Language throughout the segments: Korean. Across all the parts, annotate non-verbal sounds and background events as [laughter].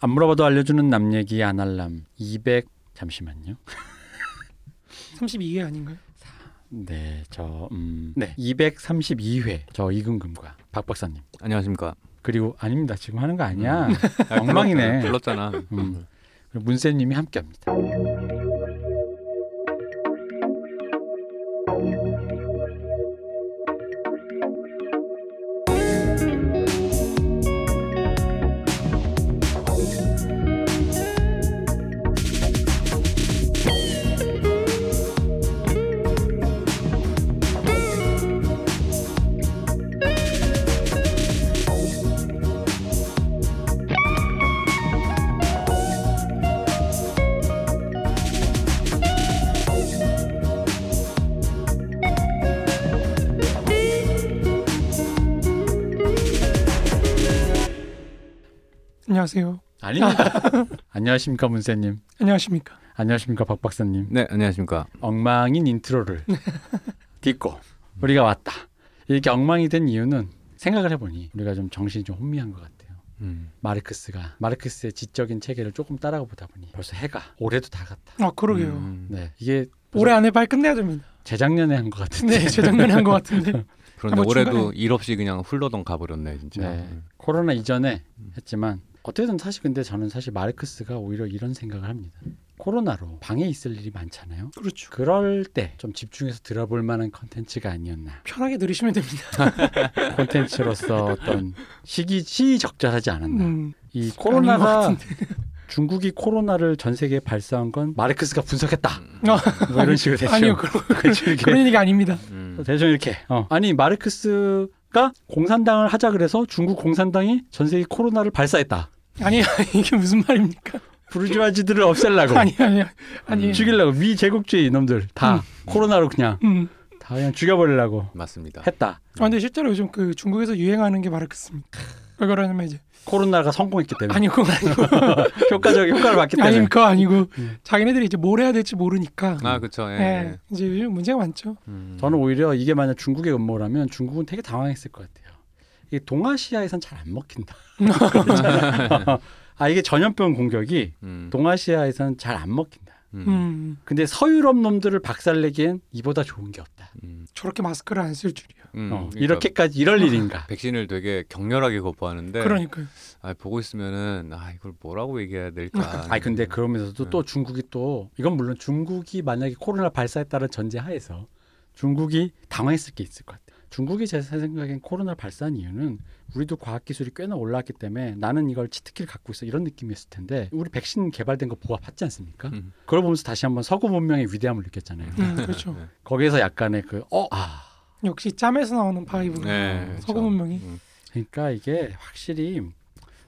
안 물어봐도 알려주는 남 얘기 아날람 200 잠시만요. [laughs] 32개 아닌가요? 네, 저 음, 네, 232회 저 이금금과 박 박사님 안녕하십니까. 그리고 아닙니다. 지금 하는 거 아니야. 엉망이네. [laughs] 불렀잖아. 음. 그리고 문세님이 함께합니다. 아닙니다. [laughs] 안녕하십니까 문세님. 안녕하십니까? 안녕하십니까 박 박사님. 네, 안녕하십니까. 엉망인 인트로를 [laughs] 딛고 우리가 왔다. 이렇게 엉망이 된 이유는 생각을 해보니 우리가 좀 정신이 좀 혼미한 것 같아요. 음. 마르크스가 마르크스의 지적인 체계를 조금 따라가 보다 보니 벌써 해가 올해도 다 갔다. 아 그러게요. 음. 네, 이게 올해 안에 빨리 끝내야 됩니다. 재작년에 한 것 같은데. 네, 재작년에 한 것 같은데. [laughs] 그런데 뭐 올해도 중간에- 일 없이 그냥 훌러덩 가버렸네 진짜. 네. 코로나 이전에 했지만 어떻게든 사실 근데 저는 사실 마르크스가 오히려 이런 생각을 합니다. 코로나로 방에 있을 일이 많잖아요. 그렇죠. 그럴 때 좀 집중해서 들어볼 만한 컨텐츠가 아니었나. 편하게 들으시면 됩니다. [laughs] 콘텐츠로서 어떤 시기 시적절하지 않았나. 음, 이 코로나가. 중국이 코로나를 전 세계에 발사한 건 마르크스가 분석했다. 어, 뭐 이런 식으로 대충 아니요, 그런, [laughs] 그런 얘기가 아닙니다. 음. 대충 이렇게. 어. 아니 마르크스 가 공산당을 하자 그래서 중국 공산당이 전 세계 코로나를 발사했다. 아니 이게 무슨 말입니까? 부르주아지들을 없애려고 아니 아니 아니. 음. 죽이려고 미제국주의 놈들 다 음. 코로나로 그냥 음. 다 그냥 죽여버리려고 맞습니다. 했다. 아, 근데 실제로 요즘 그 중국에서 유행하는 게 마르크스입니다. 왜 그러냐면 이제 코로나가 성공했기 때문에 아니 그건 아니고 [laughs] 효과적 효과를 봤기 때문에 아니 그거 아니고 음. 자기네들이 이제 뭘 해야 될지 모르니까. 아 그렇죠. 예. 예, 이제 요즘 문제가 많죠. 음. 저는 오히려 이게 만약 중국의 음모라면 중국은 되게 당황했을 것 같아요. 이게 동아시아에선 잘 안 먹힌다. [laughs] 아 이게 전염병 공격이 음. 동아시아에선 잘 안 먹힌다. 음. 음, 근데 서유럽 놈들을 박살내기엔 이보다 좋은 게 없다. 음. 저렇게 마스크를 안 쓸 줄이야. 음. 어, 그러니까 이렇게까지 이럴 일인가? 백신을 되게 격렬하게 거부하는데 그러니까요. 아, 보고 있으면은 아 이걸 뭐라고 얘기해야 될까. 아니 근데 그러면서도 네. 또 중국이 또 이건 물론 중국이 만약에 코로나 발사했다는 전제하에서 중국이 당황했을 게 있을 것 같아요. 중국이 제 생각엔 코로나 발사한 이유는 우리도 과학 기술이 꽤나 올라왔기 때문에 나는 이걸 치트키를 갖고 있어 이런 느낌이었을 텐데 우리 백신 개발된 거 보아 봤지 않습니까? 음. 그걸 보면서 다시 한번 서구 문명의 위대함을 느꼈잖아요. 음, 그렇죠. 네. 거기에서 약간의 그 어, 아 역시 짬에서 나오는 바이브. 네, 그렇죠. 서구 문명이. 음. 그러니까 이게 확실히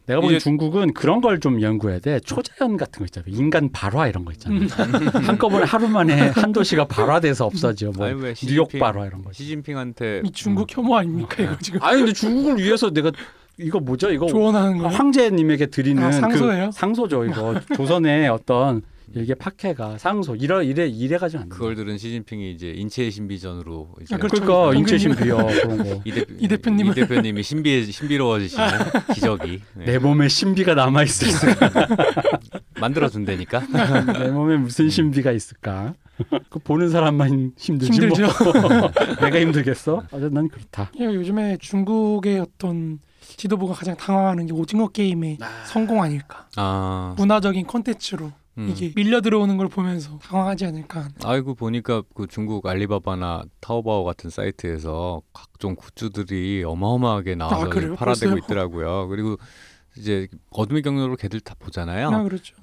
내가 보기엔 중국은 그런 걸 좀 연구해야 돼. 초자연 같은 거 있잖아요. 인간 발화 이런 거 있잖아요. 한꺼번에 하루 만에 한 도시가 발화돼서 없어져. 뭐 아니, 왜 뉴욕 시진핑- 발화 이런 거. 시진핑한테 이 중국 혐오 아닙니까 이거 지금 아니 근데 중국을 위해서 내가 이거 뭐죠? 이거 조언하는 거. 황제님에게 드리는 아, 상소예요? 그 상소죠. 이거 조선의 어떤 일개 박해가 상소 이래 이래 이래 가지고 안 돼. 그걸 들은 시진핑이 이제 인체의 신비전으로 이제 아, 그렇죠. 그러니까. 인체 신비요 그런 거. 이, 대, 이 대표님은- 이 대표님이 신비해 신비로워지시는 [laughs] 기적이 네. 내 몸에 신비가 남아 있을까? [laughs] 만들어 준다니까. [laughs] 내 몸에 무슨 신비가 있을까? 그 보는 사람만 힘들지 힘들죠. 뭐. 내가 힘들겠어? 아, 난 그렇다. 예, 요즘에 중국의 어떤 지도부가 가장 당황하는 게 오징어 게임의 성공 아닐까. 아, 문화적인 콘텐츠로 음. 이게 밀려 들어오는 걸 보면서 당황하지 않을까. 아이고 보니까 그 중국 알리바바나 타오바오 같은 사이트에서 각종 굿즈들이 어마어마하게 나와서 아? 팔아대고? 있더라고요. 그리고 이제 어둠의 경로로 걔들 다 보잖아요. 아, 그렇죠.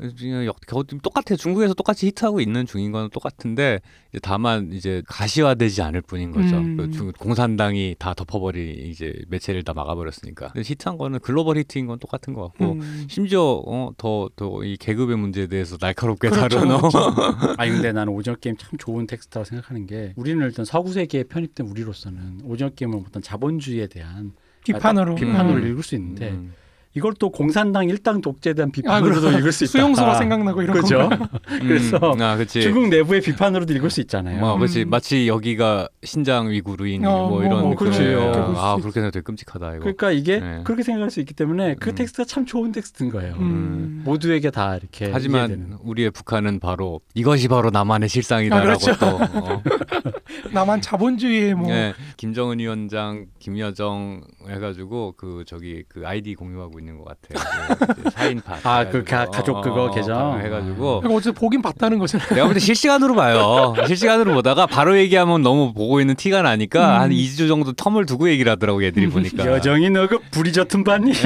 겨- 똑같아요. 중국에서 똑같이 히트하고 있는 중인 건 똑같은데 이제 다만 이제 가시화되지 않을 뿐인 거죠. 음. 그 중- 공산당이 다 덮어버리 이제 매체를 다 막아버렸으니까. 히트한 거는 글로벌 히트인 건 똑같은 것 같고 음. 심지어 어, 더더 이 계급의 문제에 대해서 날카롭게 그렇죠, 다룬 어. [laughs] 아니 근데 나는 오징어 게임 참 좋은 텍스트라고 생각하는 게 우리는 일단 서구 세계에 편입된 우리로서는 오징어 게임은 어떤 자본주의에 대한 비판으로. 비판으로 음. 읽을 수 있는데 음. 이걸 또 공산당 일당 독재에 대한 아, 비판으로도 그렇죠. 읽을 수 있다. 수용소가 생각나고 이런 그죠? [laughs] 그래서 음, 아, 그치. 중국 내부의 비판으로도 읽을 수 있잖아요. 뭐, 그렇지. 음. 마치 여기가 신장 위구르인 어, 뭐 뭐, 이런 뭐, 그렇지. 어. 아, 그럴 수 그렇게 생각 되게 끔찍하다 이거. 그러니까 이게 네. 그렇게 생각할 수 있기 때문에 그 음. 텍스트가 참 좋은 텍스트인 거예요. 음. 모두에게 다 이렇게 하지만 이해되는. 우리의 북한은 바로 이것이 바로 남한의 실상이다라고 아, 그렇죠. 또 어. [laughs] 나만 자본주의의 뭐 네, 김정은 위원장, 김여정 해가지고 그 저기 그 아이디 공유하고 있는 것 같아. 그 사인파. 아, 그. 가- 가족 그거 계정? 해가지고 이거 어쨌든 보긴 봤다는 거잖아요. 내가 볼 때 실시간으로 봐요. 실시간으로 보다가 바로 얘기하면 너무 보고 있는 티가 나니까 음. 한 2주 정도 텀을 두고 얘기를 하더라고 얘들이 보니까. 여정이 너 그 불이 젖은 반니 [laughs]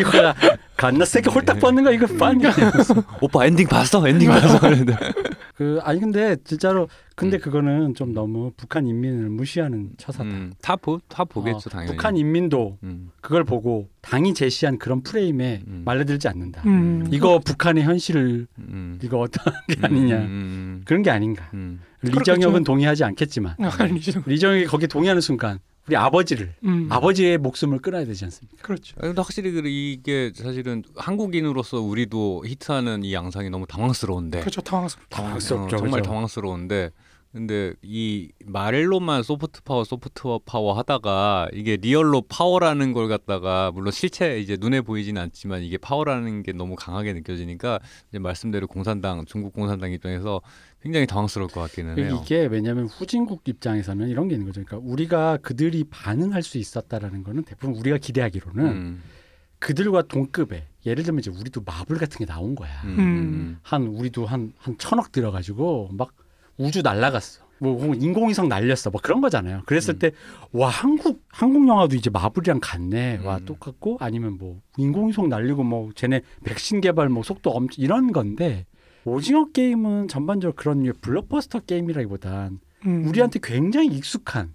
이거야 갓나 새끼 홀딱 받는 거 이거 반니 [laughs] 오빠 엔딩 봤어? 엔딩 봤어? [laughs] 그 아니 근데 진짜로 근데 음. 그거는 좀 너무 북한 인민을 무시하는 처사다. 음, 다, 보, 다 보겠죠 어, 당연히. 북한 인민도 음, 그걸 보고 당이 제시한 그런 프레임에 음. 말려들지 않는다. 음. 이거 북한의 현실을 음, 이거 어떤 게 아니냐 음, 음, 그런 게 아닌가. 음, 리정혁은 그렇겠죠. 동의하지 않겠지만 아니죠. 리정혁이 거기 동의하는 순간 우리 아버지를 음. 아버지의 목숨을 끊어야 되지 않습니까? 그렇죠. 아, 근데 확실히 그 이게 사실은 한국인으로서 우리도 히트하는 이 양상이 너무 당황스러운데 그렇죠. 당황스럽다. 당황스럽죠. 어, 정말 그죠? 당황스러운데 근데 이 말로만 소프트 파워 소프트 파워 하다가 이게 real로 파워라는 걸 갖다가 물론 실체 이제 눈에 보이지는 않지만 이게 파워라는 게 너무 강하게 느껴지니까 이제 말씀대로 공산당 중국 공산당 입장에서 굉장히 당황스러울 것 같기는 해요. 이게 왜냐하면 후진국 입장에서는 이런 게 있는 거죠. 그러니까 우리가 그들이 반응할 수 있었다라는 거는 대부분 우리가 기대하기로는 음, 그들과 동급의 예를 들면 이제 우리도 마블 같은 게 나온 거야. 음, 음. 한 우리도 한 한 천억 들어가지고 막 우주 날라갔어. 뭐 인공위성 날렸어. 뭐 그런 거잖아요. 그랬을 음. 때와 한국 한국 영화도 이제 마블이랑 같네. 와 음. 똑같고 아니면 뭐 인공위성 날리고 뭐 쟤네 백신 개발 뭐 속도 엄청 이런 건데 오징어 게임은 전반적으로 그런 류의 블록버스터 게임이라기보단 음. 우리한테 굉장히 익숙한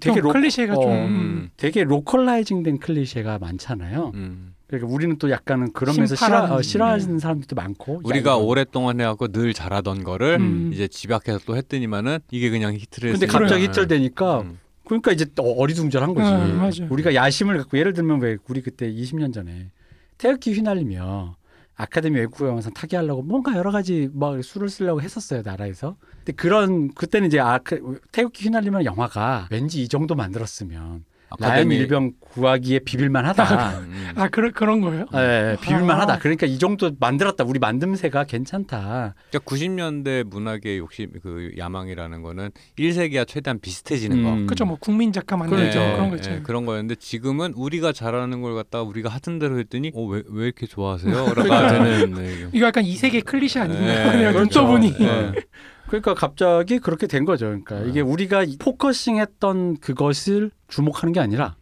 되게 좀 로, 클리셰가 어, 좀 음, 되게 localizing된 클리셰가 많잖아요. 음. 그러니까 우리는 또 약간은 그러면서 싫어 어, 싫어하는 사람들도 많고 우리가 야, 오랫동안 해갖고 늘 잘하던 거를 음. 이제 집약해서 또 했더니만은 이게 그냥 히트를 근데 했으니까. 갑자기 히트를 되니까 음. 그러니까 이제 또 어리둥절한 거지. 음, 맞아요. 우리가 야심을 갖고 예를 들면 왜 우리 그때 20년 전에 태극기 휘날리며 아카데미 외국어 영화상 타기하려고 뭔가 여러 가지 막 수를 쓰려고 했었어요 나라에서. 근데 그런 그때는 이제 아카, 태극기 휘날리면 영화가 왠지 이 정도 만들었으면 아카데미- 일병 구하기에 비빌만하다. [laughs] 음. 아 그런 그런 거예요? 예, 비빌만하다. 아. 그러니까 이 정도 만들었다. 우리 만듦새가 괜찮다. 그러니까 90년대 문학의 욕심 그 야망이라는 거는 1세기와 최대한 비슷해지는 거. 음. 그렇죠. 뭐 국민 작가 만들죠. 그렇죠. 그런 거 예, 있잖아요. 그런 거였는데 지금은 우리가 잘하는 걸 갖다가 우리가 하던 대로 했더니 어왜 왜 이렇게 좋아하세요? [laughs] 그러니까. 라가 되는 네. 이거 약간 이세계 클리셰 아닌가요? [laughs] 네, 그렇죠. 눈떠보니. 예. 그러니까 갑자기 그렇게 된 거죠. 그러니까 네. 이게 우리가 focusing했던 그것을 주목하는 게 아니라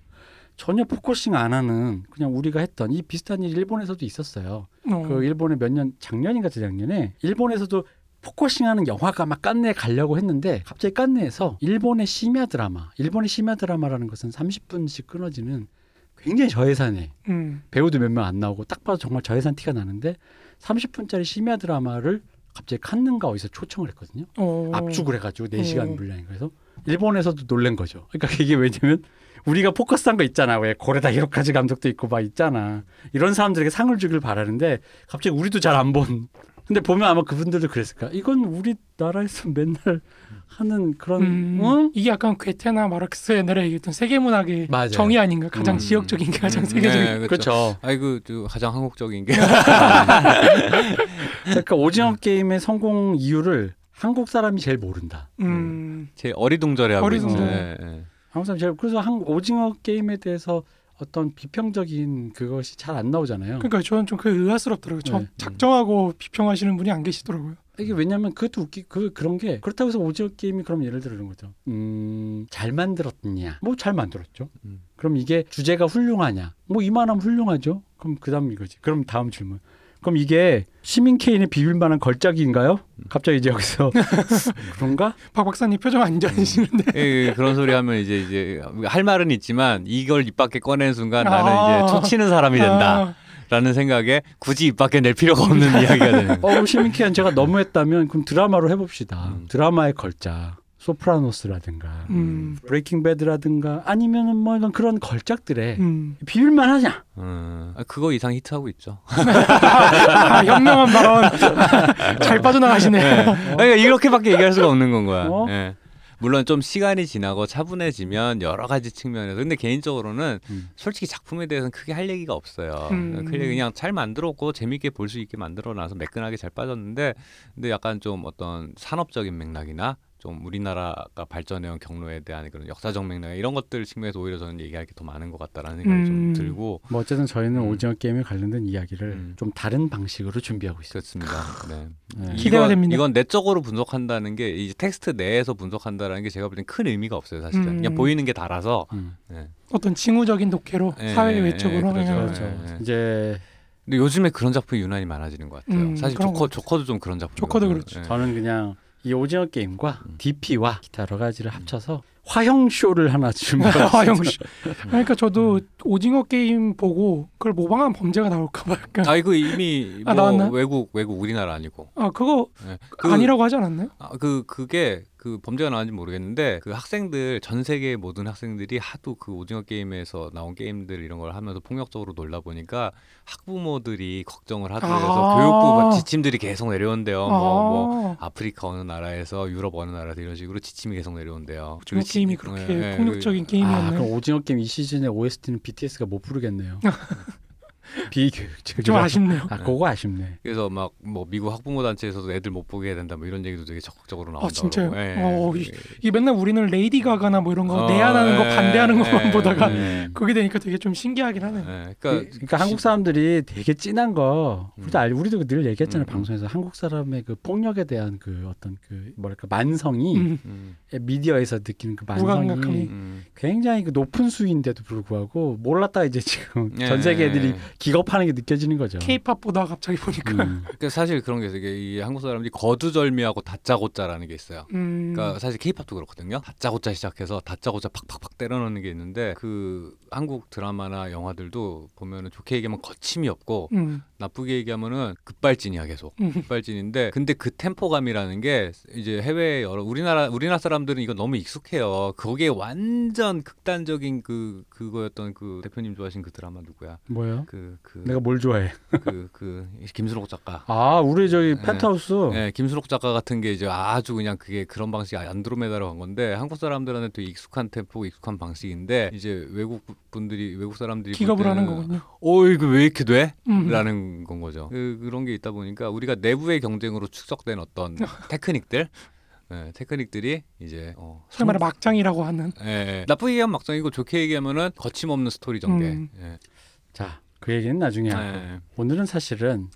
전혀 focusing 안 하는 그냥 우리가 했던 이 비슷한 일이 일본에서도 있었어요. 어. 그 일본에 몇 년 작년인가 재작년에 일본에서도 focusing하는 영화가 막 칸네에 가려고 했는데 갑자기 칸네에서 일본의 심야 드라마, 일본의 심야 드라마라는 것은 30분씩 끊어지는 굉장히 저예산의 음. 배우도 몇 명 안 나오고 딱 봐도 정말 저예산 티가 나는데 30분짜리 심야 드라마를 갑자기 칸는가 어디서 초청을 했거든요. 어. 압축을 해가지고 4시간 어. 분량이 그래서 일본에서도 놀란 거죠. 그러니까 이게 왜냐면 우리가 포커스한 거 있잖아. 왜 고레다 히로카즈 감독도 있고 막 있잖아. 이런 사람들에게 상을 주길 바라는데 갑자기 우리도 잘 안 본. 근데 보면 아마 그분들도 그랬을 거야. 이건 우리 나라에서 맨날 하는 그런 음, 응? 이게 약간 괴테나 마르크스 옛날에 얘기했던 세계 문학의 맞아요. 정의 아닌가? 가장 음. 지역적인 게 가장 음, 세계적인. 네, 그렇죠. 그렇죠. 아이고 저 가장 한국적인 게 [laughs] 그러니까 오징어 게임의 성공 이유를 한국 사람이 제일 모른다. 음. 제일 어리둥절해 하고 어리둥절. 있죠. 예, 예. 한국 사람 제일 그래서 한 오징어 게임에 대해서 어떤 비평적인 그것이 잘 안 나오잖아요. 그러니까 저는 좀 그게 의아스럽더라고요. 저 네. 작정하고 비평하시는 분이 안 계시더라고요. 이게 왜냐면 그것도 웃기 그 그런 게 그렇다고 해서 오징어 게임이 그럼 예를 들어 이런 거죠. 음잘 만들었냐? 뭐 잘 만들었죠. 음. 그럼 이게 주제가 훌륭하냐? 뭐 이만하면 훌륭하죠. 그럼 그다음 이거지. 그럼 다음 질문. 그럼 이게 시민 케인의 비빌만한 걸작인가요? 갑자기 이제 여기서 [laughs] 그런가? 박 박사님 표정 안 좋아지시는데. 예, 예, 그런 소리 하면 이제 이제 할 말은 있지만 이걸 입 밖에 꺼내는 순간 나는 아. 이제 초치는 사람이 된다 라는 생각에 굳이 입 밖에 낼 필요가 없는 [laughs] 이야기가 되는 거예요. 어 시민 케인 제가 너무했다면 그럼 드라마로 해봅시다. 음. 드라마의 걸작. 소프라노스라든가 음. 브레이킹 배드라든가 아니면은 뭐 이런 그런 걸작들에 음. 비빌만 하냐? 음, 아, 그거 이상 히트하고 있죠. [laughs] 아, 현명한 발언 [laughs] 잘 빠져나가시네. 그러니까 이렇게밖에 얘기할 수가 없는 건 거야. 어? 예. 물론 좀 시간이 지나고 차분해지면 여러 가지 측면에서 근데 개인적으로는 음. 솔직히 작품에 대해서는 크게 할 얘기가 없어요. 음. 그냥 그냥 잘 만들었고 재밌게 볼 수 있게 만들어놔서 매끈하게 잘 빠졌는데 근데 약간 좀 어떤 산업적인 맥락이나 좀 우리나라가 발전해온 경로에 대한 그런 역사적 맥락 이런 것들 측면에서 오히려 저는 얘기할 게 더 많은 것 같다라는 생각이 음. 좀 들고 뭐 어쨌든 저희는 음. 오징어 게임에 관련된 이야기를 음. 좀 다른 방식으로 준비하고 있어요. 그렇습니다. 네. 네. 기대가 이건, 됩니다. 이건 내적으로 분석한다는 게 이제 텍스트 내에서 분석한다는 게 제가 볼 땐 큰 의미가 없어요, 사실은. 음. 그냥 보이는 게 달아서. 음. 네. 어떤 징후적인 독해로 예, 사회 예, 외적으로. 예. 그렇죠. 네. 이제 근데 요즘에 그런 작품이 유난히 많아지는 것 같아요. 음, 사실 조커. 조커도 좀 그런 작품. 조커도 그렇죠. 저는 그냥 이 오징어 게임과 음. DP와 기타 여러 가지를 합쳐서 화형 쇼를 하나 준비했어요. 화영 씨. 그러니까 저도 오징어 게임 보고 그걸 모방한 범죄가 나올까 봐 약간 아 이거 이미 아, 뭐 나왔나요? 외국 외국 우리나라 아니고. 아 그거 네. 아니라고 하지 않았나요? 아, 그 그게 그 범죄가 나왔는지 모르겠는데 그 학생들 전 세계 모든 학생들이 하도 그 오징어 게임에서 나온 게임들 이런 걸 하면서 폭력적으로 놀다 보니까 학부모들이 걱정을 하더라서 아. 교육부 지침들이 계속 내려온대요. 뭐뭐 아, 아프리카 어느 나라에서 유럽 어느 나라에서 이런 식으로 지침이 계속 내려온대요. 오징어 그 지- 게임이 그렇게 예, 예, 폭력적인 아, 게임이었나요? 그럼 오징어 게임 이 시즌의 OST는 BTS가 못 부르겠네요. [laughs] 비교육적. 좀 아쉽네요. 아, 그거 아쉽네. 그래서 막 뭐 미국 학부모 단체에서도 애들 못 보게 해야 된다 뭐 이런 얘기도 되게 적극적으로 나온다고. 아, 진짜요? 예, 어, 예. 이- 이게 맨날 우리는 레이디 가가나 뭐 이런 거 어, 내한하는 거 예, 반대하는 것만 예, 보다가 예. 그게 되니까 되게 좀 신기하긴 하네요. 예, 그러니까, 그러니까, 한국 사람들이 되게 진한 거 우리도 알, 우리도 늘 얘기했잖아요 음, 음. 방송에서 한국 사람의 그 폭력에 대한 그 어떤 그 뭐랄까 만성이 음, 음, 미디어에서 느끼는 그 무감각함이. 만성이 음. 굉장히 그 높은 수인데도 불구하고 몰랐다가 이제 지금 예, 전 세계 애들이 예. 기겁하는 게 느껴지는 거죠. K-팝 보다 갑자기 보니까 음. [laughs] 그러니까 사실 그런 게 있어요. 이게 이 한국 사람들이 거두절미하고 다짜고짜라는 게 있어요. 음, 그러니까 사실 케이팝도 그렇거든요. 다짜고짜 시작해서 다짜고짜 팍팍팍 때려넣는 게 있는데 그 한국 드라마나 영화들도 보면은 좋게 얘기하면 거침이 없고 음, 나쁘게 얘기하면은 급발진이야 계속 음. 급발진인데 근데 그 템포감이라는 게 이제 해외 여러 우리나라 우리나라 사람들은 이거 너무 익숙해요. 거기에 완전 극단적인 그 그거였던 그 대표님 좋아하신 그 드라마 누구야? 뭐요? 그그 내가 뭘 좋아해? 그, 그 김수록 작가. 아 우리 저기 네. 펜트하우스 네, 김수록 작가 같은 게 이제 아주 그냥 그게 그런 방식이 안드로메다로 간 건데 한국 사람들한테 되게 익숙한 템포, 익숙한 방식인데 이제 외국 분들이 외국 사람들이 기겁을 볼 하는 거군요. 어 이거 왜 이렇게 돼? 음. 라는 건 거죠. 그, 그런 게 있다 보니까 우리가 내부의 경쟁으로 축적된 어떤 [laughs] 테크닉들, 예, 테크닉들이 이제 어, 소위 말해 막장이라고 하는. 예, 예. 나쁘게 얘기하면 막장이고 좋게 얘기하면은 거침없는 스토리 전개. 음. 예. 자, 그 얘기는 나중에 하고 예. 오늘은 사실은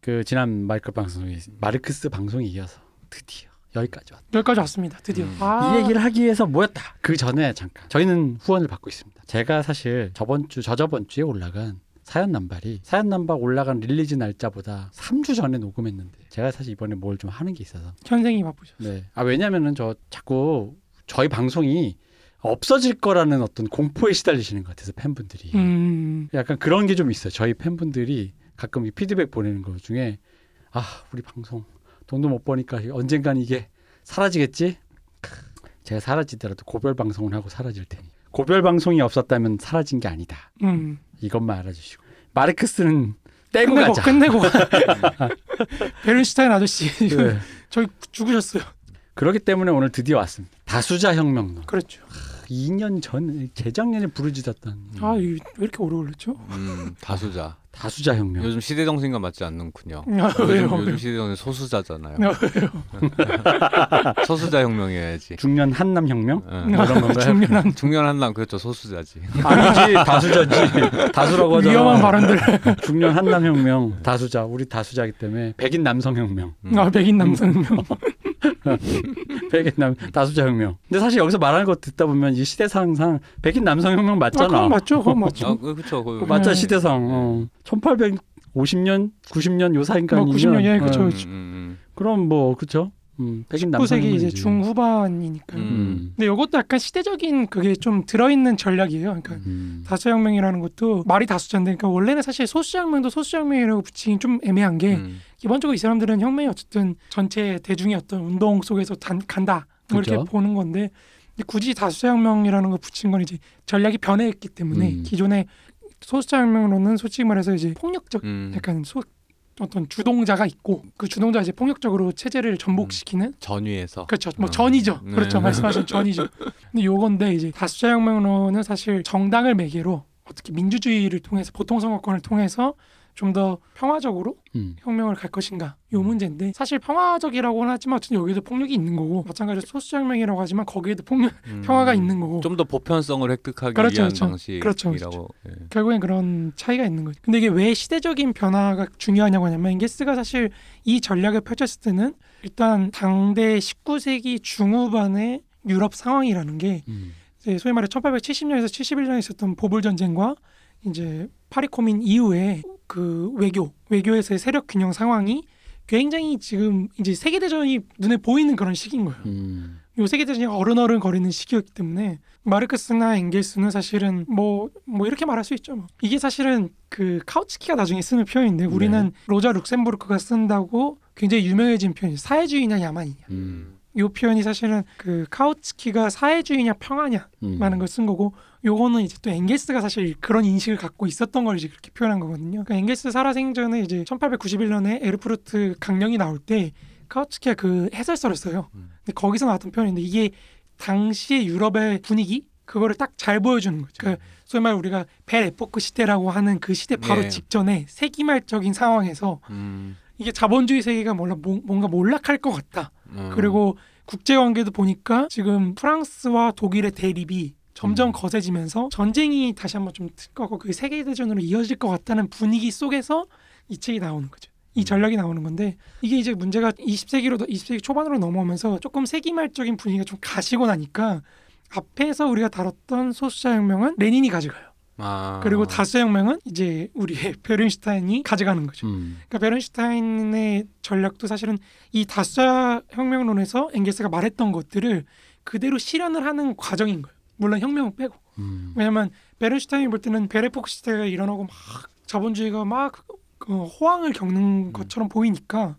그 지난 마이크 방송이 마르크스 방송에 이어서 드디어 여기까지 왔다. 여기까지 왔습니다. 드디어. 음. 아, 이 얘기를 하기 위해서 모였다. 그 전에 잠깐 저희는 후원을 받고 있습니다. 제가 사실 저번 주 저저번 주에 올라간 사연 남발이 사연 남발 올라간 release 날짜보다 3주 전에 녹음했는데 제가 사실 이번에 뭘 좀 하는 게 있어서 현생이 바쁘죠. 네. 아 왜냐면은 저 자꾸 저희 방송이 없어질 거라는 어떤 공포에 시달리시는 것 같아서 팬분들이 음, 약간 그런 게 좀 있어요. 저희 팬분들이 가끔 이 피드백 보내는 것 중에 아 우리 방송 돈도 못 버니까 언젠간 이게 사라지겠지. 크, 제가 사라지더라도 고별 방송을 하고 사라질 테니 고별 방송이 없었다면 사라진 게 아니다. 음. 이것만 알아주시고 마르크스는 떼고 끝내고 가자. 끝내고 [laughs] 베른슈타인 아저씨 네. [laughs] 저희 죽으셨어요. 그렇기 때문에 오늘 드디어 왔습니다. 다수자 혁명론. 그렇죠. 2년 전 재작년에 부르짖었던 아, 이왜 이렇게 오래 걸렸죠? 음, 다수자. 다수자 혁명. 요즘 시대 정신과 맞지 않는군요. 아, 왜요? 요즘, 요즘 시대 정신 소수자잖아요. 아, [laughs] 소수자 혁명이어야지. 중년 한남 혁명? 예. 뭐 이런 건가요? 중년 한 중년 한남 그렇죠 소수자지. 아니지 다수자지. 다수라고 하잖아. 위험한 발언들. 중년 한남 혁명 다수자. 우리 다수자기 때문에 백인 남성 혁명. 음. 아, 백인 남성명. [laughs] 백인 남 다수자 혁명. 근데 사실 여기서 말하는 거 듣다 보면 이 시대상상 백인 남성 혁명 아, 맞잖아. 그건 맞죠. 그건 [laughs] 맞죠. 아, 그- 그쵸. 그, 그거 맞잖아 네. 시대상. 어. 1850년, 90년 요 사이니까 뭐 90년, 예, 그쵸. 음, 음, 그럼 뭐 그렇죠. 음, 백인 남성 19세기 이제 혁명이지. 중후반이니까요. 음. 음. 근데 이것도 약간 시대적인 그게 좀 들어있는 전략이에요. 그러니까 음. 다수혁명이라는 것도 말이 다수자인데, 그러니까 원래는 사실 소수혁명도 소수혁명이라고 붙이긴 좀 애매한 게 음. 기본적으로 이 사람들은 혁명이 어쨌든 전체 대중의 어떤 운동 속에서 단, 간다. 뭐 그죠. 이렇게 보는 건데 굳이 다수자혁명이라는 걸 붙인 건 이제 전략이 변했기 때문에 음. 기존의 소수자혁명으로는 솔직히 말해서 이제 폭력적 음, 약간 소, 어떤 주동자가 있고 그 주동자 이제 폭력적으로 체제를 전복시키는? 전위에서. 그렇죠. 뭐 어. 전이죠. 네. 그렇죠. 말씀하신 전이죠. 근데 요건데 이제 다수자 혁명론은 사실 정당을 매개로 어떻게 민주주의를 통해서 보통 선거권을 통해서 좀 더 평화적으로 음. 혁명을 갈 것인가 요 문제인데 사실 평화적이라고는 하지만 어쨌든 여기도 폭력이 있는 거고 마찬가지로 소수자혁명이라고 하지만 거기에도 폭력 음, 평화가 있는 거고 좀 더 보편성을 획득하기 그렇죠, 위한 그렇죠. 방식이라고 그렇죠, 그렇죠. 예. 결국엔 그런 차이가 있는 거죠. 근데 이게 왜 시대적인 변화가 중요하냐고 하냐면 앵게스가 사실 이 전략을 펼쳤을 때는 일단 당대 19세기 중후반의 유럽 상황이라는 게 음. 이제 소위 말해 1870년에서 71년에 있었던 보불 전쟁과 이제 파리 코민 이후에 그 외교 외교에서의 세력 균형 상황이 굉장히 지금 이제 세계 대전이 눈에 보이는 그런 시기인 거예요. 음. 요 세계 대전이 어른어른 거리는 시기였기 때문에 마르크스나 엥겔스는 사실은 뭐뭐 이렇게 말할 수 있죠. 뭐. 이게 사실은 그 카우츠키가 나중에 쓰는 표현인데 우리는 로자 룩셈부르크가 쓴다고 굉장히 유명해진 표현이 사회주의냐 야만이냐. 음. 요 표현이 사실은 그 카우츠키가 사회주의냐 평화냐 음. 라는 걸쓴 거고 요거는 이제 또 엥겔스가 사실 그런 인식을 갖고 있었던 걸 이제 그렇게 표현한 거거든요. 그러니까 엥겔스 살아생전에 이제 1891년에 에르푸르트 강령이 나올 때 카우츠키가 그 해설서를 써요. 음. 근데 거기서 나왔던 표현인데 이게 당시의 유럽의 분위기 그거를 딱 잘 보여주는 거죠. 그러니까 소위 말 우리가 belle époque 시대라고 하는 그 시대 바로 네. 직전에 세기말적인 상황에서 음, 이게 자본주의 세계가 몰라 뭐- 뭔가 몰락할 것 같다. 음. 그리고 국제 관계도 보니까 지금 프랑스와 독일의 대립이 점점 음. 거세지면서 전쟁이 다시 한번 좀 특거고 그 세계 대전으로 이어질 것 같다는 분위기 속에서 이 책이 나오는 거죠. 이 음. 전략이 나오는 건데 이게 이제 문제가 20세기로 20세기 초반으로 넘어오면서 조금 세기말적인 분위기가 좀 가시고 나니까 앞에서 우리가 다뤘던 소수자 혁명은 레닌이 가져가요. 아. 그리고 다수혁명은 이제 우리의 [laughs] 베른슈타인이 가져가는 거죠. 음. 그러니까 베른슈타인의 전략도 사실은 이 다수자 혁명론에서 엥겔스가 말했던 것들을 그대로 실현을 하는 과정인 거예요. 물론 혁명은 빼고. 음. 왜냐면 베른슈타인이 볼 때는 베레포크 시대가 일어나고 막 자본주의가 막 그 호황을 겪는 것처럼 보이니까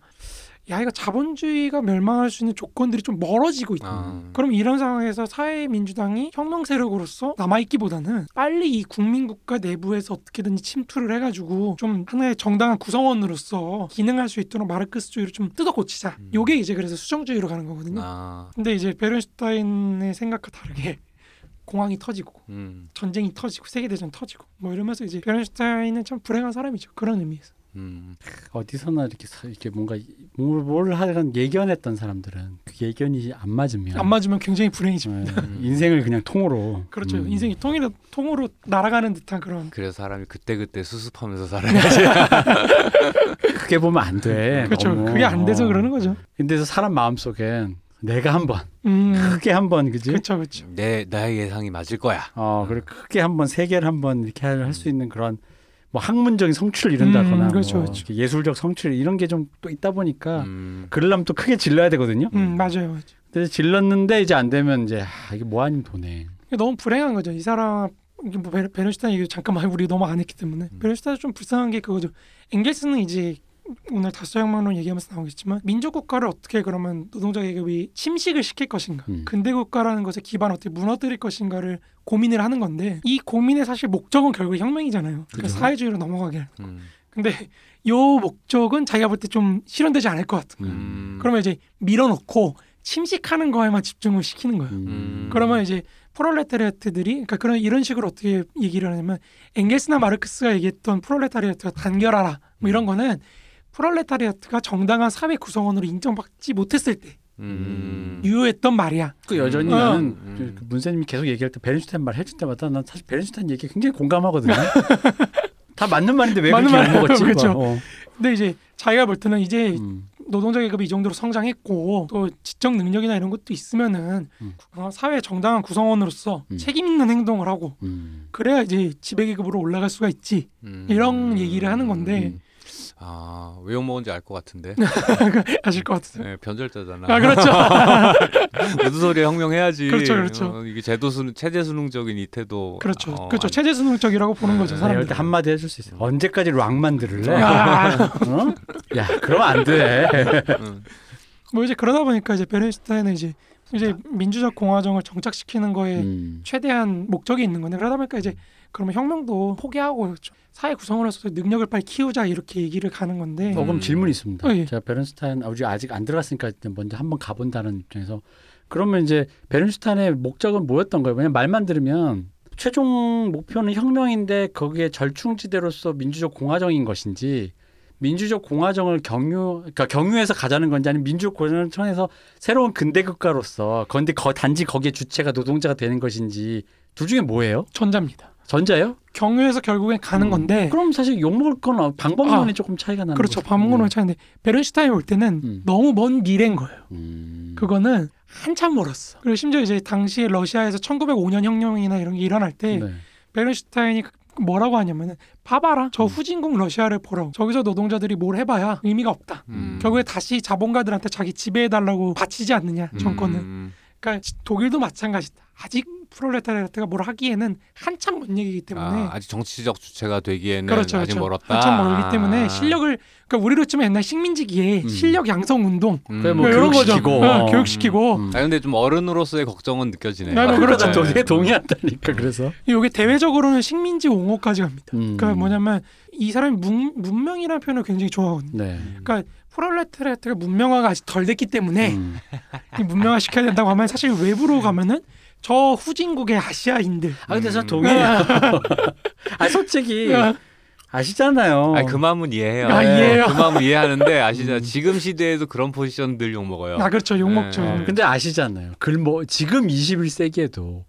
야 이거 자본주의가 멸망할 수 있는 조건들이 좀 멀어지고 있다. 아. 그럼 이런 상황에서 사회민주당이 혁명 세력으로서 남아있기보다는 빨리 이 국민국가 내부에서 어떻게든지 침투를 해가지고 좀 하나의 정당한 구성원으로서 기능할 수 있도록 마르크스주의를 좀 뜯어 고치자. 음. 요게 이제 그래서 수정주의로 가는 거거든요. 아. 근데 이제 베른슈타인의 생각과 다르게 공황이 터지고 음. 전쟁이 터지고 세계 대전 터지고 뭐 이러면서 이제 베른슈타인은 참 불행한 사람이죠. 그런 의미에서. 음. 어디서나 이렇게 사- 이렇게 뭔가 뭘, 뭘 하든 예견했던 사람들은 그 예견이 안 맞으면 안 맞으면 굉장히 불행해지고. 네, [laughs] 인생을 그냥 통으로 그렇죠. 음. 인생이 통일로 통으로 날아가는 듯한 그런 그래서 사람이 그때 그때 수습하면서 살아야지. [laughs] 크게 보면 안 돼. 그렇죠. 너무. 그게 안 돼서 어. 그러는 거죠. 근데 사람 마음 속엔 내가 한번 음. 크게 한번 그지? 그렇죠, 그렇죠. 내 나의 예상이 맞을 거야. 어 그리고 크게 한번 세계를 한번 이렇게 할 수 있는 그런 뭐 학문적인 성취를 이룬다거나 음, 그렇죠, 뭐 그렇죠. 예술적 성취를 이런 게 좀 또 있다 보니까 음. 그러려면 또 크게 질러야 되거든요. 음, 맞아요. 맞아요. 근데 질렀는데 이제 안 되면 이제 아, 이게 뭐 아닌. 이게 너무 불행한 거죠. 이 사람 이게 뭐 베- 베른슈타인 얘기 잠깐만 우리 너무 안 했기 때문에 음. 베른슈타인 좀 불쌍한 게 그거죠. 엥겔스는 이제 오늘 다수혁명론 얘기하면서 나오겠지만 민족 국가를 어떻게 그러면 노동자 계급이 침식을 시킬 것인가, 음. 근대 국가라는 것의 기반 어떻게 무너뜨릴 것인가를 고민을 하는 건데 이 고민의 사실 목적은 결국 혁명이잖아요. 그러니까. 사회주의로 넘어가게. 하는. 음. 근데 요 목적은 자기가 볼 때 좀 실현되지 않을 것 같은 거예요. 음. 그러면 이제 밀어놓고 침식하는 거에만 집중을 시키는 거예요. 음. 그러면 이제 프롤레타리아트들이 그러니까 그런 이런 식으로 어떻게 얘기를 하냐면 엥겔스나 마르크스가 얘기했던 프롤레타리아트가 단결하라 뭐 이런 거는 프롤레타리아트가 정당한 사회 구성원으로 인정받지 못했을 때 음. 유효했던 말이야. 그 여전히 어. 나는 음. 그 문세님이 계속 얘기할 때 베른슈타인 말 해줄 때마다 난 사실 베른슈타인 얘기 굉장히 공감하거든요. [laughs] 다 맞는 말인데 왜 맞는 그렇게 말이에요. 욕먹었지? 그렇죠. 어. 근데 이제 자기가 볼 때는 이제 음. 노동자 계급이 이 정도로 성장했고 또 지적 능력이나 이런 것도 있으면은 음. 어, 사회 정당한 구성원으로서 음. 책임 있는 행동을 하고 음. 그래야 이제 지배 계급으로 올라갈 수가 있지 음. 이런 얘기를 하는 건데 음. 아, 왜 욕먹은지 알 것 같은데. [laughs] 아실 것 같으세요? 네, 변절자잖아. 아 그렇죠. [laughs] 무슨 소리 혁명해야지. 그렇죠, 그렇죠. 어, 이게 제도 수능 체제 수능적인 이 태도. 그렇죠. 어, 그렇죠. 안- 체제 수능적이라고 보는 거죠. 네, 나 이럴 사람들. 때 한마디 해줄 수 있어. 언제까지 락만 들을래? 아, 어? 야, 그러면 안 돼. 음. 뭐 이제 그러다 보니까 이제 베른슈타인은 이제 이제 민주적 공화정을 정착시키는 거에 음. 최대한 목적이 있는 건데 그러다 보니까 이제 그러면 혁명도 포기하고 좀 사회 구성원으로서 능력을 빨리 키우자 이렇게 얘기를 가는 건데 어, 그럼 음. 질문 이 있습니다. 어, 예. 제가 베른슈타인 우리 아직 안 들어갔으니까 일단 먼저 한번 가본다는 입장에서 그러면 이제 베른슈타인의 목적은 뭐였던 거예요? 왜냐면 말만 들으면 최종 목표는 혁명인데 거기에 절충지대로서 민주적 공화정인 것인지 민주적 공화정을 경유 그러니까 경유해서 가자는 건지 아니면 민주적 공화정을 통해서 새로운 근대 국가로서 건데 거, 단지 거기에 주체가 노동자가 되는 것인지 둘 중에 뭐예요? 전자입니다. 전자예요? 경유해서 결국엔 가는 음. 건데 그럼 사실 욕 먹을 건 방법론이 아, 조금 차이가 나는 그렇죠. 반문으로 차이인데 베른슈타인 올 때는 음. 너무 먼 미래인 거예요. 음. 그거는 한참 멀었어. 그리고 심지어 이제 당시에 러시아에서 1905년 혁명이나 이런 게 일어날 때 네. 베른슈타인이 그- 뭐라고 하냐면은 봐봐라 저 음. 후진국 러시아를 보러 저기서 노동자들이 뭘 해봐야 의미가 없다. 음. 결국에 다시 자본가들한테 자기 지배해달라고 바치지 않느냐 정권은. 음. 그러니까 지- 독일도 마찬가지다. 아직 프롤레타리아트가 뭘 하기에는 한참 먼 얘기이기 때문에 아, 아직 정치적 주체가 되기에는 그렇죠, 아직 그렇죠. 멀었다. 한참 멀기 때문에 아. 실력을 그러니까 우리로 치면 옛날 식민지기에 음. 실력 양성 운동 음. 그래, 뭐 이런 거죠. 교육시키고. 어, 교육시키고 음. 아 근데 좀 어른으로서의 걱정은 느껴지네. 아, 뭐 그러니까 그렇죠. 나 동의해 동의한다니까 그래서. 이게 대외적으로는 식민지 옹호까지 갑니다. 음. 그러니까 뭐냐면 이 사람이 문, 문명이라는 표현을 굉장히 좋아하거든요. 네. 그러니까 프롤레타리아트가 문명화가 아직 덜 됐기 때문에 음. 이 문명화 시켜야 된다고 하면 사실 외부로 가면은 저 후진국의 아시아인들 아 근데 저 음. 동의해요. [laughs] 아 솔직히 아시잖아요. 아, 그 마음은 이해해요. 아, 이해해요. 그 마음은 이해하는데 아시죠? 지금 시대에도 그런 포지션들 욕 먹어요. 아 그렇죠 욕 먹죠. 네. 근데 아시잖아요. 글 뭐 지금 21세기에도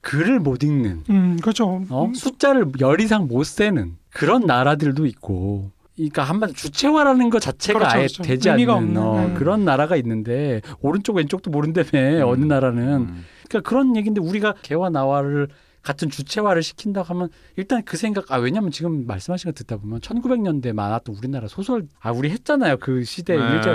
글을 못 읽는 음 그렇죠. 어? 음, 숫자를 열 이상 못 세는 그런 나라들도 있고. 그러니까 한마디 주체화라는 것 자체가 그렇죠, 아예 그렇죠. 되지 의미가 않는 없는, 어, 네. 그런 나라가 있는데 오른쪽 왼쪽도 모른다며 음. 어느 나라는 음. 그러니까 그런 얘기인데 우리가 개와 나와를 같은 주체화를 시킨다고 하면 일단 그 생각 아 왜냐면 지금 말씀하신 거 듣다 보면 1900년대 많았던 우리나라 소설 아 우리 했잖아요 그 시대 네. 일제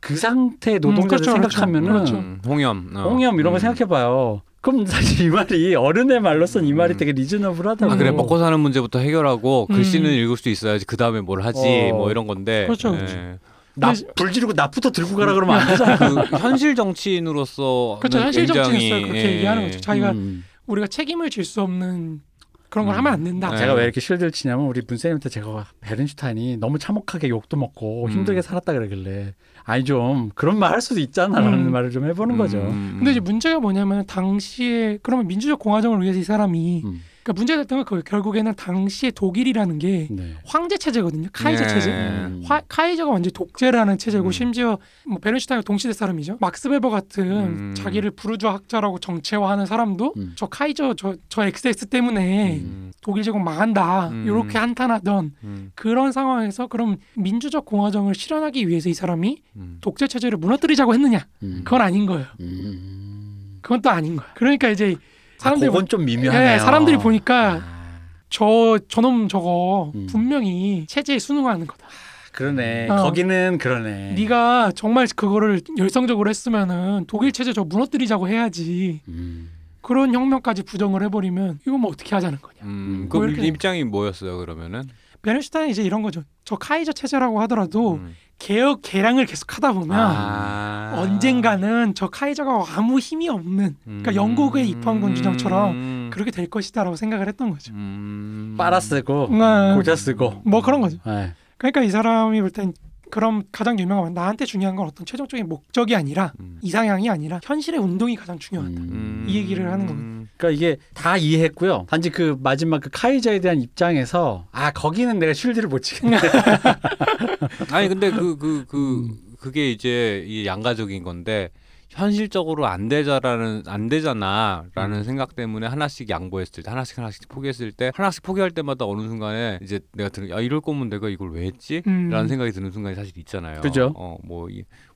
그 상태의 노동자들 그렇죠, 그렇죠. 생각하면은 그렇죠. 음, 홍염. 어. 홍염 이런 거 음. 생각해봐요. 그럼 사실 이 말이 어른의 말로선 이 말이 음. 되게 리즈너블하다고. 아 그래 먹고 사는 문제부터 해결하고 음. 글씨는 읽을 수 있어야지 그 다음에 뭘 하지 어. 뭐 이런 건데 그렇죠, 예. 그렇죠. 나, 불 지르고 납부터 들고 가라 그러면 안 되잖아. 그 현실 정치인으로서 그렇죠 현실 굉장히, 정치에서 그렇게 예. 얘기하는 거죠. 자기가 음. 우리가 책임을 질 수 없는 그런 걸 음. 하면 안 된다. 네. 제가 왜 이렇게 쉴드를 치냐면 우리 문쌤한테 제가 베른슈타인이 너무 참혹하게 욕도 먹고 음. 힘들게 살았다 그러길래 아니 좀 그런 말 할 수도 있잖아라는 음. 말을 좀 해보는 거죠. 음. 근데 이제 문제가 뭐냐면 당시에 그러면 민주적 공화정을 위해서 이 사람이 음. 그러니까 문제가 됐던 건그 결국에는 당시에 독일이라는 게 네. 황제 체제거든요. 카이저 네. 체제. 음. 화, 카이저가 완전 히 독재라는 체제고 음. 심지어 뭐 베른슈타인과 동시대 사람이죠. 막스 베버 같은 음. 자기를 부르주아 학자라고 정체화하는 사람도 음. 저 카이저 저, 저 XX 때문에 음. 독일 제국 망한다 음. 이렇게 한탄하던 음. 그런 상황에서 그럼 민주적 공화정을 실현하기 위해서 이 사람이 음. 독재 체제를 무너뜨리자고 했느냐? 음. 그건 아닌 거예요. 음. 그건 또 아닌 거야. 그러니까 이제 아, 사람들이 그건 좀 미묘하네요. 예, 사람들이 보니까 아, 저 저놈 저거 음. 분명히 체제에 순응하는 거다. 그러네. 어. 거기는 그러네. 네가 정말 그거를 열성적으로 했으면은 독일 체제 저 무너뜨리자고 해야지. 음. 그런 혁명까지 부정을 해버리면 이건 뭐 어떻게 하자는 거냐. 음. 뭐그 입장이 뭐였어요 그러면은? 베른슈타인이 이제 이런 거죠. 저 카이저 체제라고 하더라도 음. 개혁 개량을 계속 하다 보면 아. 언젠가는 저 카이저가 아무 힘이 없는 그러니까 영국의 입헌군 주정처럼 음. 그렇게 될 것이다라고 생각을 했던 거죠. 음. 빨아 쓰고 음. 고자 쓰고. 뭐 그런 거죠. 네. 그러니까 이 사람이 볼 땐 그럼 가장 유명한 건 나한테 중요한 건 어떤 최종적인 목적이 아니라 음. 이상향이 아니라 현실의 운동이 가장 중요하다. 음. 이 얘기를 하는 음. 그러니까 이게 다 이해했고요. 단지 그 마지막 그 카이저에 대한 입장에서 아 거기는 내가 쉴드를 못 치겠네. [laughs] 아니 근데 그 그그 음. 그게 이제 이 양가적인 건데 현실적으로 안 되자라는 안 되잖아라는 음. 생각 때문에 하나씩 양보했을 때 하나씩 하나씩 포기했을 때 하나씩 포기할 때마다 어느 순간에 이제 내가 들은 야 이럴 거면 내가 이걸 왜 했지? 음. 라는 생각이 드는 순간이 사실 있잖아요. 그죠. 어뭐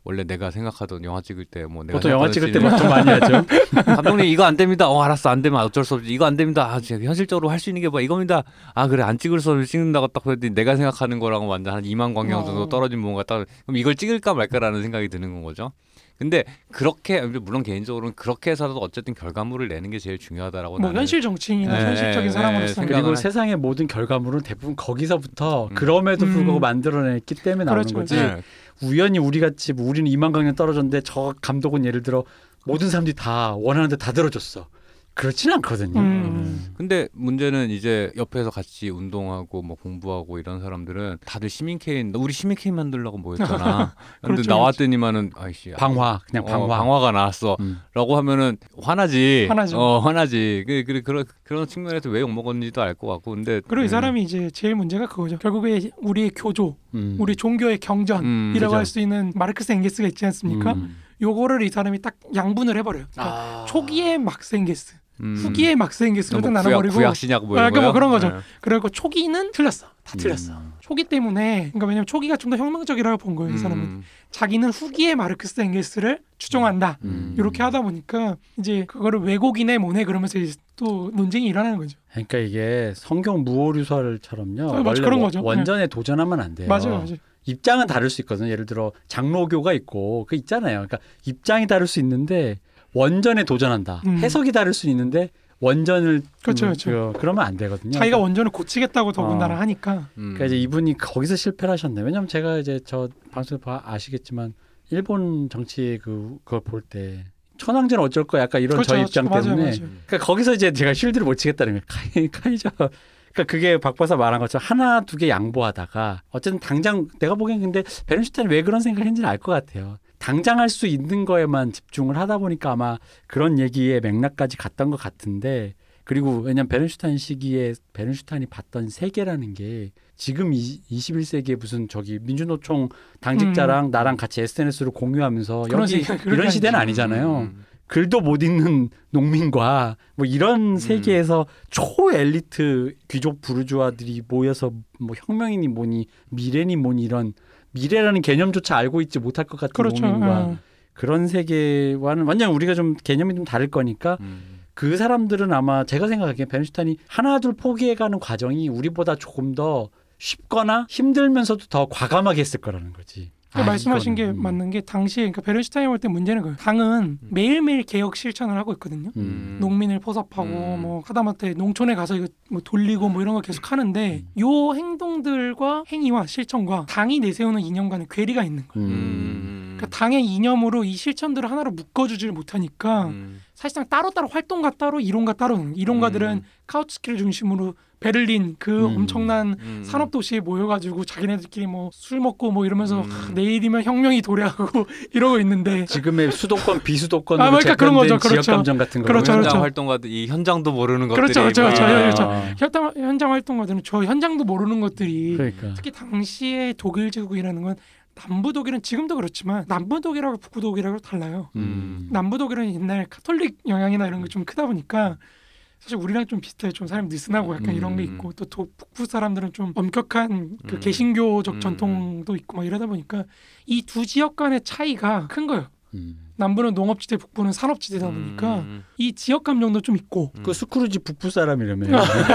원래 내가 생각하던 영화 찍을 때 뭐 내가 보통 영화 찍을 때 생각하던 막좀 많이 하죠. [laughs] 감독님 이거 안 됩니다. 어 알았어 안 되면 어쩔 수 없지. 이거 안 됩니다. 아 제가 현실적으로 할 수 있는 게 뭐 이겁니다. 아 그래 안 찍을 수 없이 찍는다고 딱 그랬더니 내가 생각하는 거랑은 완전 한 2만 광경 정도 어. 떨어진 뭔가 딱 그럼 이걸 찍을까 말까라는 생각이 드는 건 거죠. 근데 그렇게 물론 개인적으로는 그렇게 해서도 어쨌든 결과물을 내는 게 제일 중요하다라고 뭐 나는 현실 정치인이나 네, 현실적인 네, 사람으로서 생각을 그리고 할- 세상의 모든 결과물은 대부분 거기서부터 음. 그럼에도 불구하고 음. 만들어냈기 때문에 나오는 그렇죠, 거지. 네. 우연히 우리 같이 뭐 우리는 2만 강년 떨어졌는데 저 감독은 예를 들어 모든 사람들이 다 원하는 데 다 들어줬어. 그렇지는 않거든요. 음. 근데 문제는 이제 옆에서 같이 운동하고 뭐 공부하고 이런 사람들은 다들 시민 케인 우리 시민 케인 만들려고 모였잖아. [laughs] 근데 그렇죠, 나왔더니만은 아이씨 방화 그냥 어, 방화. 방화가 나왔어. 음. 라고 하면은 화나지. 화나죠. 어, 화나지. 그, 그, 그런, 그런 측면에서 왜 욕 먹었는지도 알 것 같고. 근데. 그리고 이 음, 사람이 이제 제일 문제가 그거죠. 결국에 우리의 교조, 음. 우리 종교의 경전이라고 음, 그죠. 할수 있는 마르크스 엥게스가 있지 않습니까? 음. 요거를 이 사람이 딱 양분을 해버려요. 그러니까 아. 초기에 막스 엥게스, 음, 후기에 딱뭐 구약, 나눠버리고 구약 신약 뭐 이런 아, 그러니까 뭐? 그런 거죠. 네. 그리고 초기는 틀렸어. 다 틀렸어. 음. 초기 때문에 그러니까 왜냐면 초기가 좀 더 혁명적이라고 본 거예요. 이 사람은 음, 자기는 후기에 마르크스 엥게스를 추종한다. 음. 이렇게 하다 보니까 이제 그거를 왜곡이네 뭐네 그러면서 이제 또 논쟁이 일어나는 거죠. 그러니까 이게 성경 무오류설처럼요. 어, 맞아, 그런 원- 거죠. 원전에 도전하면 안 돼요. 맞아요, 맞아요. 입장은 다를 수 있거든요. 예를 들어 장로교가 있고 그 있잖아요. 그러니까 입장이 다를 수 있는데 원전에 도전한다. 음. 해석이 다를 수 있는데 원전을 그렇죠, 음, 그렇죠. 그, 그러면 안 되거든요. 자기가 그러니까, 원전을 고치겠다고 더군다나 어. 하니까 음. 그러니까 이제 이분이 거기서 실패를 하셨네. 왜냐면 제가 이제 저 방송 봐 아시겠지만 일본 정치 그 그걸 볼 때 천황제는 어쩔 거야 약간 이런 그렇죠, 저희 입장 맞아요, 때문에 맞아요. 그러니까 거기서 이제 제가 쉴드를 못 치겠다는 거예요. 카이, 카이저. 그러니까 그게 박 박사 말한 것처럼 하나 두 개 양보하다가 어쨌든 당장 내가 보기엔 근데 베른슈타인 왜 그런 생각을 했는지는 알 것 같아요. 당장 할 수 있는 거에만 집중을 하다 보니까 아마 그런 얘기의 맥락까지 갔던 것 같은데 그리고 왜냐면 베른슈타인 시기에 베른슈타인이 봤던 세계라는 게 지금 이, 21세기에 무슨 저기 민주노총 당직자랑 나랑 같이 SNS로 공유하면서 [laughs] 음. 여기 이런 게 시대는. 아니잖아요. 음. 글도 못 읽는 농민과 뭐 이런 음. 세계에서 초 엘리트 귀족 부르주아들이 모여서 뭐 혁명이니 뭐니 미래니 뭐니 이런 미래라는 개념조차 알고 있지 못할 것 같은 그렇죠. 농민과 어. 그런 세계와는 완전 우리가 좀 개념이 좀 다를 거니까 음. 그 사람들은 아마 제가 생각하기에 베른슈타인이 하나둘 포기해가는 과정이 우리보다 조금 더 쉽거나 힘들면서도 더 과감하게 했을 거라는 거지. 그 아, 말씀하신 게 이거는, 음. 맞는 게 당시에 그러니까 베른슈타인 볼때 문제는 거예요. 당은 매일매일 개혁 실천을 하고 있거든요. 음. 농민을 포섭하고 음. 뭐 하다못해 농촌에 가서 이거 뭐 돌리고 뭐 이런 거 계속 하는데 음. 요 행동들과 행위와 실천과 당이 내세우는 이념과는 괴리가 있는 거예요. 음. 음. 그러니까 당의 이념으로 이 실천들을 하나로 묶어주질 못하니까 음. 사실상 따로따로 활동가 따로 이론가 따로 이론가들은 음. 카우츠키를 중심으로 베를린 그 음. 엄청난 음. 산업 도시에 모여가지고 자기네들끼리 뭐 술 먹고 뭐 이러면서 음. 하, 내일이면 혁명이 도래하고 [laughs] 이러고 있는데 지금의 수도권 비수도권으로 아, 그러니까 그런 거죠. 지역 그렇죠. 감정 같은 거 그렇죠, 현장 그렇죠. 활동가들 이 현장도 모르는 것들이 그렇죠, 그렇죠, 그렇죠. 막- 그렇죠. 현장, 현장 활동가들은 저 현장도 모르는 것들이 그러니까 특히 당시의 독일 제국이라는 건 남부 독일은 지금도 그렇지만 남부 독일하고 북부 독일하고 달라요. 음. 남부 독일은 옛날 카톨릭 영향이나 이런 게 좀 크다 보니까 사실 우리랑 좀 비슷해요. 좀 사람 느슨하고 약간 이런 게 음. 있고 또 도- 북부 사람들은 좀 엄격한 그 음. 개신교적 음. 전통도 있고 막 이러다 보니까 이 두 지역 간의 차이가 큰 거예요. 음. 남부는 농업지대, 북부는 산업지대다 보니까 음. 이 지역 감정도 좀 있고 음. 그 스크루지 북부 사람이라며.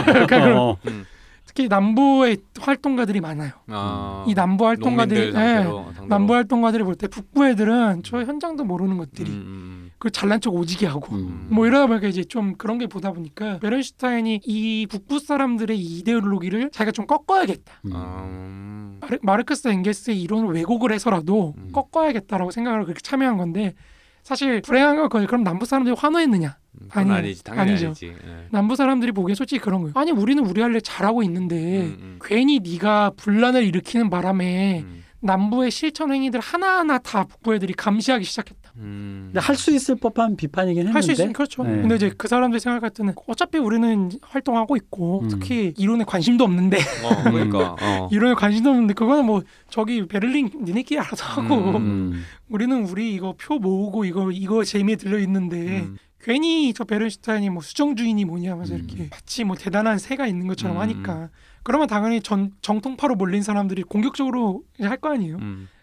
그러니까 어. 음. 특히 남부의 활동가들이 많아요. 아. 이 남부 활동가들이 상대로. 남부 활동가들이 볼 때 북부 애들은 저 현장도 모르는 것들이 음, 음, 그 잘난 척 오지게 하고 음. 뭐 이러다 보니까 이제 좀 그런 게 보다 보니까 베른슈타인이 이 북부 사람들의 이데올로기를 자기가 좀 꺾어야겠다. 음. 아, 음. 마르, 마르크스 엥겔스의 이론을 왜곡을 해서라도 음. 꺾어야겠다라고 생각을 그렇게 참여한 건데 사실 불행한 건 그거예요. 그럼 남부 사람들이 환호했느냐? 그건 아니에요. 아니지 당연히 아니죠. 아니지. 예. 남부 사람들이 보기엔 솔직히 그런 거예요. 아니 우리는 우리 할일 잘하고 있는데 음, 음. 괜히 네가 분란을 일으키는 바람에 음. 남부의 실천 행위들 하나하나 다 북부 애들이 감시하기 시작했다. 음. 근데 할 수 있을 법한 비판이긴 했는데. 할 수 있으면 그렇죠. 네. 근데 이제 그 사람들이 생각할 때는 어차피 우리는 활동하고 있고 음. 특히 이론에 관심도 없는데 어, [laughs] 그러니까 어. [laughs] 이론에 관심도 없는데 그거는 뭐 저기 베를린 니네끼리 알아서 하고 음. [laughs] 우리는 우리 이거 표 모으고 이거 이거 재미에 들려 있는데 음. 괜히 저 베른슈타인이 뭐 하면서 음. 이렇게 마치 뭐 대단한 새가 있는 것처럼 음. 하니까 그러면 당연히 전 정통파로 몰린 사람들이 공격적으로 할 거 아니에요.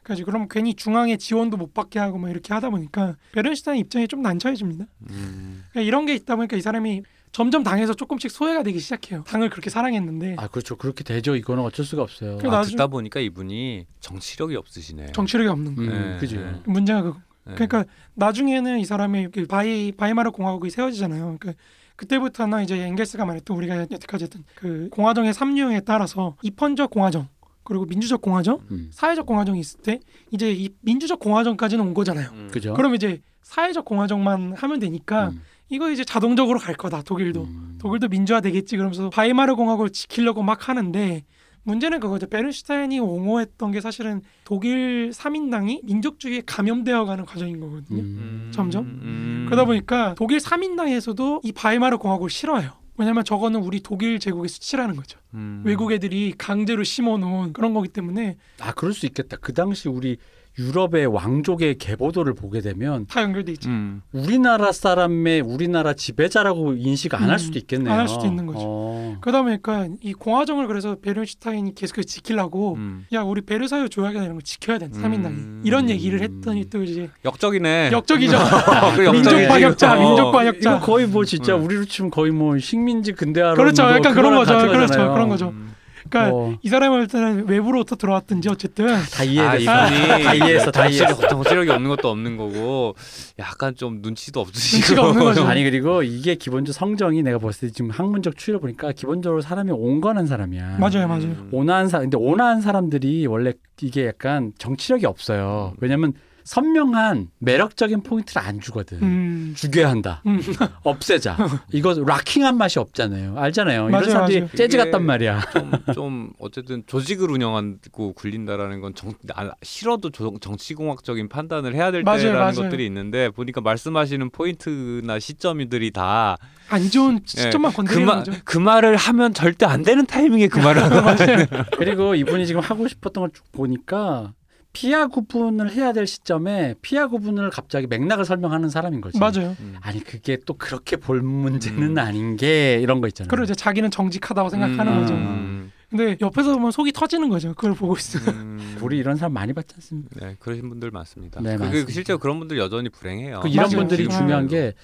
음. 그래서 그럼 괜히 중앙에 지원도 못 받게 하고 막 이렇게 하다 보니까 베른슈타인 입장이 좀 난처해집니다. 음. 그러니까 이런 게 있다 보니까 이 사람이 점점 당에서 조금씩 소외가 되기 시작해요. 당을 그렇게 사랑했는데 아 그렇죠. 그렇게 되죠. 이거는 어쩔 수가 없어요. 그 아, 나중- 듣다 보니까 이분이 정치력이 없으시네. 정치력이 없는 거예요. 음, 네, 그죠. 네. 문제가 그 네. 그러니까 나중에는 이 사람이 그 바이 바이마르 공화국이 세워지잖아요. 그러니까 그때부터는 이제 엥겔스가 말했던 우리가 여태까지 했던 그 공화정의 삼류에 따라서 입헌적 공화정 그리고 민주적 공화정, 음. 사회적 공화정이 있을 때 이제 이 민주적 공화정까지는 온 거잖아요. 음. 그죠. 그럼 이제 사회적 공화정만 하면 되니까 음. 이거 이제 자동적으로 갈 거다 독일도 음. 독일도 민주화 되겠지 그러면서 바이마르 공화국을 지키려고 막 하는데 문제는 그거죠 베른슈타인이 옹호했던 게 사실은 독일 3인당이 민족주의에 감염되어가는 과정인 거거든요 음. 점점? 음. 그러다 보니까 독일 3인당에서도 이 바이마르 공화국을 싫어해요 왜냐면 저거는 우리 독일 제국의 수치라는 거죠 음. 외국 애들이 강제로 심어놓은 그런 거기 때문에 아 그럴 수 있겠다. 그 당시 우리 유럽의 왕족의 계보도를 보게 되면 다 연결돼 있죠 음. 우리나라 사람의 우리나라 지배자라고 인식 안할 음, 수도 있겠네요. 안 할 수도 있는 거죠. 어. 그러다 보니까 이 공화정을 그래서 베른슈타인이 계속 지키려고 음. 야 우리 베르사유 조약이나 이런 거 지켜야 된다 음. 3인당이 이런 얘기를 했더니 또 이제 역적이네. 역적이죠 [laughs] 그. 민족 반역자 어. 민족 이거 반역자 거의 뭐 진짜 음. 우리로 치면 거의 뭐 식민지 근대화로 그렇죠. 뭐 약간 그런 거죠. 그렇죠. 그런 거죠. 음. 그러니까 어. 이 사람이 볼 때는 외부로부터 들어왔든지 어쨌든 다 아, 이해됐어. 이분이 다 이해했어. 다 이해했어. 정치력, 정치력이 없는 것도 없는 거고 약간 좀 눈치도 없으시고 눈치가 없는 거죠. 아니 그리고 이게 기본적으로 성정이 내가 봤을 때 지금 학문적 추이를 보니까 기본적으로 사람이 온건한 사람이야. 맞아요, 맞아요. 음. 온화한 사 근데 온화한 사람들이 원래 이게 약간 정치력이 없어요. 왜냐면 선명한 매력적인 포인트를 안 주거든. 음, 죽여야 한다. 음. 없애자. 이거 락킹한 맛이 없잖아요. 알잖아요. 맞아요, 이런 사람들이 맞아요. 재즈 같단 말이야. 좀, 좀 어쨌든 조직을 운영하고 굴린다라는 건 정, 아, 싫어도 조- 정치공학적인 판단을 해야 될 맞아요, 때라는 맞아요. 것들이 있는데 보니까 말씀하시는 포인트나 시점들이 다 안 좋은 시점만 그, 건드리는 마, 거죠. 그 말을 하면 절대 안 되는 타이밍에 그 말을 하는 [laughs] 맞아요. 그리고 이분이 지금 하고 싶었던 걸 쭉 보니까 피하 구분을 해야 될 시점에 피하 구분을 갑자기 맥락을 설명하는 사람인 거지. 맞아요. 음. 아니 그게 또 그렇게 볼 문제는 음. 아닌 게 이런 거 있잖아요. 그리고 이제 자기는 정직하다고 생각하는 음, 거죠. 음, 근데 옆에서 보면 속이 터지는 거죠. 그걸 보고 있으면. 음. 우리 이런 사람 많이 봤지 않습니까? 네, 그러신 분들 많습니다. 네, 그, 많습니다. 실제로 그런 분들 여전히 불행해요. 그 이런 맞아요. 분들이 아. 중요한 게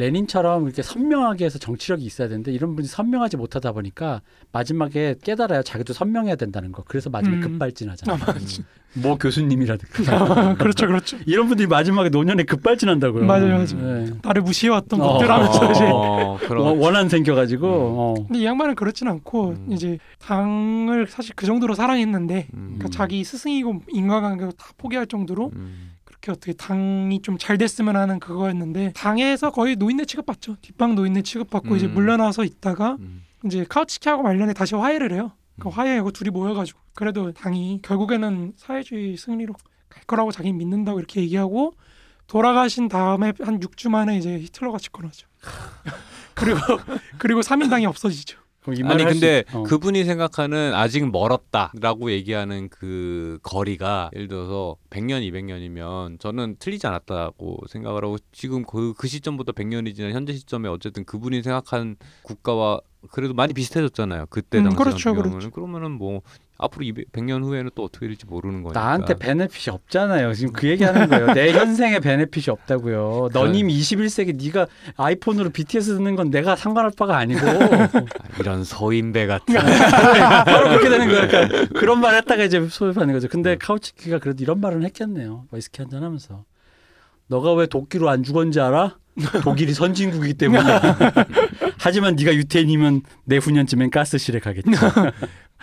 레닌처럼 이렇게 선명하게 해서 정치력이 있어야 되는데 이런 분이 선명하지 못하다 보니까 마지막에 깨달아야 자기도 선명해야 된다는 거. 그래서 마지막에 음. 급발진하잖아. 아, 요 맞죠. 뭐 교수님이라든가 아, 그렇죠, 그렇죠. 이런 분들이 마지막에 노년에 급발진한다고요. 맞아요, 맞아요. 네. 나를 무시해왔던 어. 것들 하면서 이제. 어, 그런 원- 원한 생겨가지고 어. 근데 이 양반은 그렇진 않고 음. 이제 당을 사실 그 정도로 사랑했는데 음, 그러니까 자기 스승이고 인간관계도 다 포기할 정도로 음, 그렇게 어떻게 당이 좀 잘 됐으면 하는 그거였는데 당에서 거의 노인네 취급받죠. 뒷방 노인네 취급받고 이제 음. 물러나서 있다가 음. 이제 카우치키하고 말년에 다시 화해를 해요. 그 음. 화해하고 둘이 모여가지고 그래도 당이 결국에는 사회주의 승리로 갈 거라고 자기 믿는다고 이렇게 얘기하고 돌아가신 다음에 한 6주 만에 이제 히틀러가 집권하죠. [laughs] 그리고 그리고 3인당이 없어지죠. 아니 근데 있- 어. 그분이 생각하는 아직 멀었다라고 얘기하는 그 거리가 예를 들어서 100년, 200년이면 저는 틀리지 않았다고 생각을 하고 지금 그, 그 시점보다 100년이 지난 현재 시점에 어쨌든 그분이 생각한 국가와 그래도 많이 비슷해졌잖아요. 그때 음, 당시 그렇죠, 같은 경우는 그렇죠. 그러면은 뭐 앞으로 200, 100년 후에는 또 어떻게 될지 모르는 거니까. 나한테 베네핏이 없잖아요. 지금 그 얘기하는 거예요. 내 [laughs] 현생에 베네핏이 없다고요. 너님 21세기 네가 아이폰으로 BTS 듣는 건 내가 상관할 바가 아니고 아, 이런 서인배 같은 [laughs] 바로 그렇게 되는 거야. 그러니까 그런 말 했다가 이제 소입하는 거죠. 근데 카우치키가 그래도 이런 말은 했겠네요. 위스키 한잔 하면서 너가 왜 도끼로 안 죽었는지 알아? 독일이 선진국이기 때문에. [laughs] 하지만 네가 유태인이면 내 후년쯤엔 가스실에 가겠지.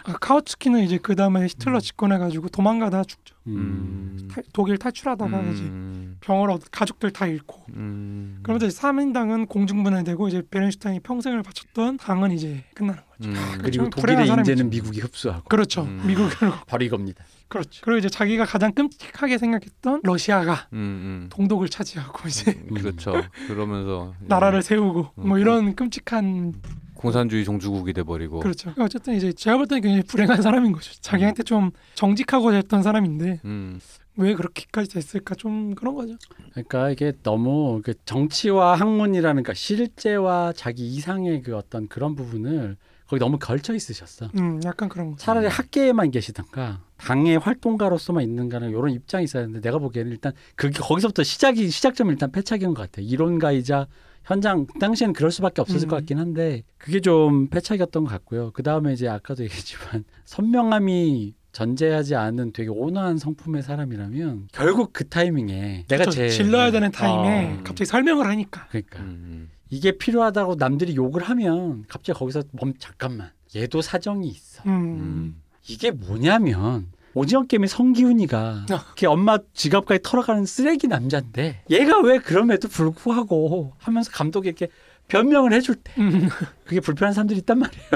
아, 카우츠키는 이제 그 다음에 히틀러 집권해가지고 도망가다 죽죠. 음. 탈- 독일 탈출하다가 이제 음, 병을 얻 가족들 다 잃고. 음, 그러면서 이제 3인당은 공중분해되고 이제 베른슈타인이 평생을 바쳤던 당은 이제 끝나는 거죠. 음, 그리고 좀 독일의. 인재는 미국이 흡수하고 그렇죠. 음. 미국을 바로 이겁니다. [laughs] 그렇죠. 그리고 이제 자기가 가장 끔찍하게 생각했던 러시아가 음, 음. 동독을 차지하고 이제 음, 그렇죠. [laughs] 그러면서 나라를 세우고 음. 뭐 이런 끔찍한 공산주의 종주국이 돼 버리고. 그렇죠. 어쨌든 이제 제가 볼 때는 굉장히 불행한 사람인 거죠. 자기한테 좀 정직하고 됐던 사람인데 음, 왜 그렇게까지 됐을까 좀 그런 거죠. 그러니까 이게 너무 그 정치와 학문이라는 그 실제와 자기 이상의 그 어떤 그런 부분을 거기 너무 걸쳐 있으셨어. 음, 약간 그런 거. 차라리 음. 학계에만 계시던가 당의 활동가로서만 있는가는 이런 입장이 있어야 되는데 내가 보기에는 일단 그게 거기서부터 시작이 시작점은 일단 패착인 것 같아. 이론가이자 현장 그 당시에는 그럴 수밖에 없었을 음. 것 같긴 한데 그게 좀 패착이었던 것 같고요. 그 다음에 이제 아까도 [laughs] 얘기했지만 선명함이 전제하지 않은 되게 온화한 성품의 사람이라면 결국 그 타이밍에 내가 그렇죠. 제일 질러야 되는 타임에 어. 갑자기 설명을 하니까 그러니까 음, 이게 필요하다고 남들이 욕을 하면 갑자기 거기서 멈 잠깐만 얘도 사정이 있어. 음, 음, 음, 이게 뭐냐면 오징어 게임의 성기훈이가 아. 걔 엄마 지갑까지 털어가는 쓰레기 남자인데 얘가 왜 그럼에도 불구하고 하면서 감독에게 변명을 해줄 때 음. 그게 불편한 사람들이 있단 말이에요.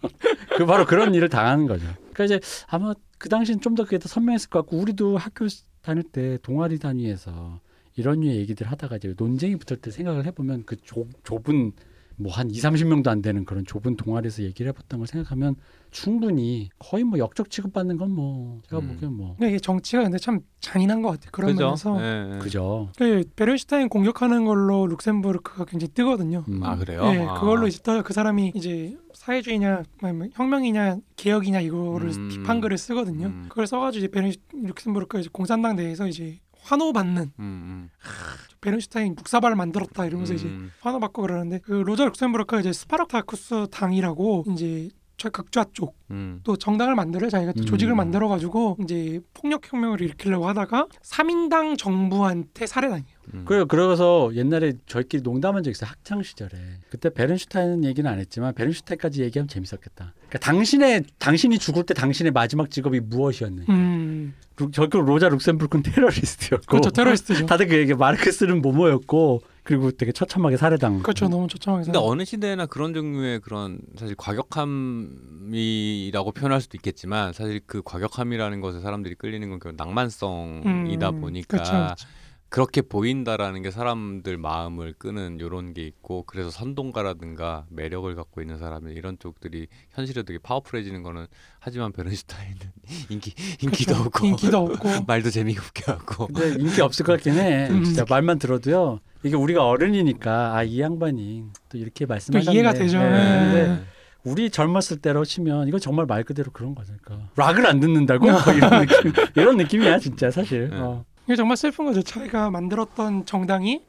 [laughs] 그 바로 그런 일을 당하는 거죠. 그러니까 이제 아마 그 당시엔 좀 더 그게 더 선명했을 것 같고 우리도 학교 다닐 때 동아리 단위에서 이런 류의 얘기들 하다가 이제 논쟁이 붙을 때 생각을 해보면 그 좁, 좁은 뭐 한 2, 30명도 안 되는 그런 좁은 동아리에서 얘기를 해봤던 걸 생각하면 충분히 거의 뭐 역적 취급받는 건 뭐 제가 음. 보기엔 뭐 근데 이게 정치가 근데 참 잔인한 것 같아요. 그런 그죠? 면에서 예, 예. 그죠. 그 베른슈타인 공격하는 걸로 룩셈부르크가 굉장히 뜨거든요. 음. 아 그래요? 네, 아. 그걸로 이제 또그 사람이 이제 사회주의냐 아니면 혁명이냐 개혁이냐 이거를 음. 비판글을 쓰거든요. 음. 그걸 써가지고 이제 베른 룩셈부르크가 이제 공산당 내에서 이제 환호받는 음, 베른슈타인 묵사발을 만들었다 음. 이러면서 이제 음. 환호받고 그러는데 그 로자 룩셈부르크가 이제 스파르타쿠스 당이라고 이제 저 극좌 쪽또 음. 정당을 만들어 자기가 또 음. 조직을 만들어 가지고 이제 폭력 혁명을 일으키려고 하다가 3인당 정부한테 살해당해요. 음. 그래요. 그래서 옛날에 저희끼리 농담한 적 있어요. 학창 시절에. 그때 베른슈타인 얘기는 안 했지만 베른슈타인까지 얘기하면 재밌었겠다. 그러니까 당신의 당신이 죽을 때 당신의 마지막 직업이 무엇이었느냐. 음, 루- 저그 로자 룩셈부르크는 테러리스트였고 그렇죠 테러리스트죠. [laughs] 다들 그 얘기 마르크스는 모모였고 그리고 되게 처참하게 살해당. 그렇죠 너무 처참하게. 근데 살해. 어느 시대나 그런 종류의 그런 사실 과격함이라고 표현할 수도 있겠지만 사실 그 과격함이라는 것에 사람들이 끌리는 건그 낭만성이다 음, 보니까 그렇죠, 그렇죠. 그렇게 보인다라는 게 사람들 마음을 끄는 요런 게 있고 그래서 선동가라든가 매력을 갖고 있는 사람들 이런 쪽들이 현실에 되게 파워풀해지는 거는 하지만 베른슈타인은 [laughs] 인기 인기도. 없고 인기도 없고 [laughs] 말도 재미없게 하고 근데 인기 없을 것 같긴 해. 음. 진짜 말만 들어도요. 이게 우리가 어른이니까 아 이 양반이 또 이렇게 또 말씀하셨네. 이해가 되죠. 네. 네. 근데 우리 젊었을 때로 치면 이거 정말 말 그대로 그런 거니까 락을 안 듣는다고 뭐 이런 느낌 이런 느낌이야 진짜 사실. 네. 어. 이게 정말 슬픈 거죠. 자기가 만들었던 정당이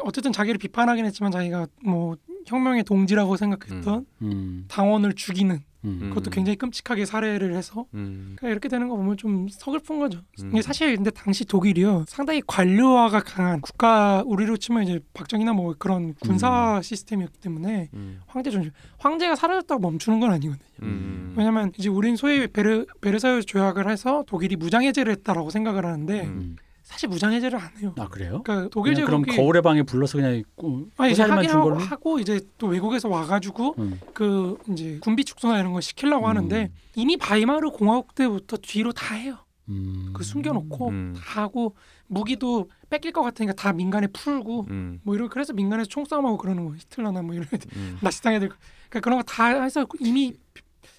어쨌든 자기를 비판하긴 했지만 자기가 뭐 혁명의 동지라고 생각했던 음, 당원을 죽이는 음. 그것도 굉장히 끔찍하게 살해를 해서 음. 그러니까 이렇게 되는 거 보면 좀 서글픈 거죠. 음. 이게 사실 근데 당시 독일이요 상당히 관료화가 강한 국가 우리로 치면 이제 박정희나 뭐 그런 군사 시스템이었기 때문에 음. 황제 존중 황제가 사라졌다고 멈추는 건 아니거든요. 음. 왜냐면 이제 우린 소위 베르 베르사유 조약을 해서 독일이 무장 해제를 했다라고 생각을 하는데 음. 음. 사실 무장 해제를 안 해요. 아 그래요? 그러니까 독일 그냥 그럼 제국이 거울의 방에 불러서 그냥 꾸, 아니 이제 준 하고, 하고 이제 또 외국에서 와가지고 음. 그 이제 군비 축소나 이런 거 시키려고 하는데 음. 이미 바이마르 공화국 때부터 뒤로 다 해요. 음. 그 숨겨놓고 음. 다 하고 무기도 뺏길 것 같으니까 다 민간에 풀고 음. 뭐 이런 그래서 민간에서 총싸움하고 그러는 거 히틀러나 뭐 이런 애들 음. [laughs] 나치당 애들 그러니까 그런 거 다 해서 이미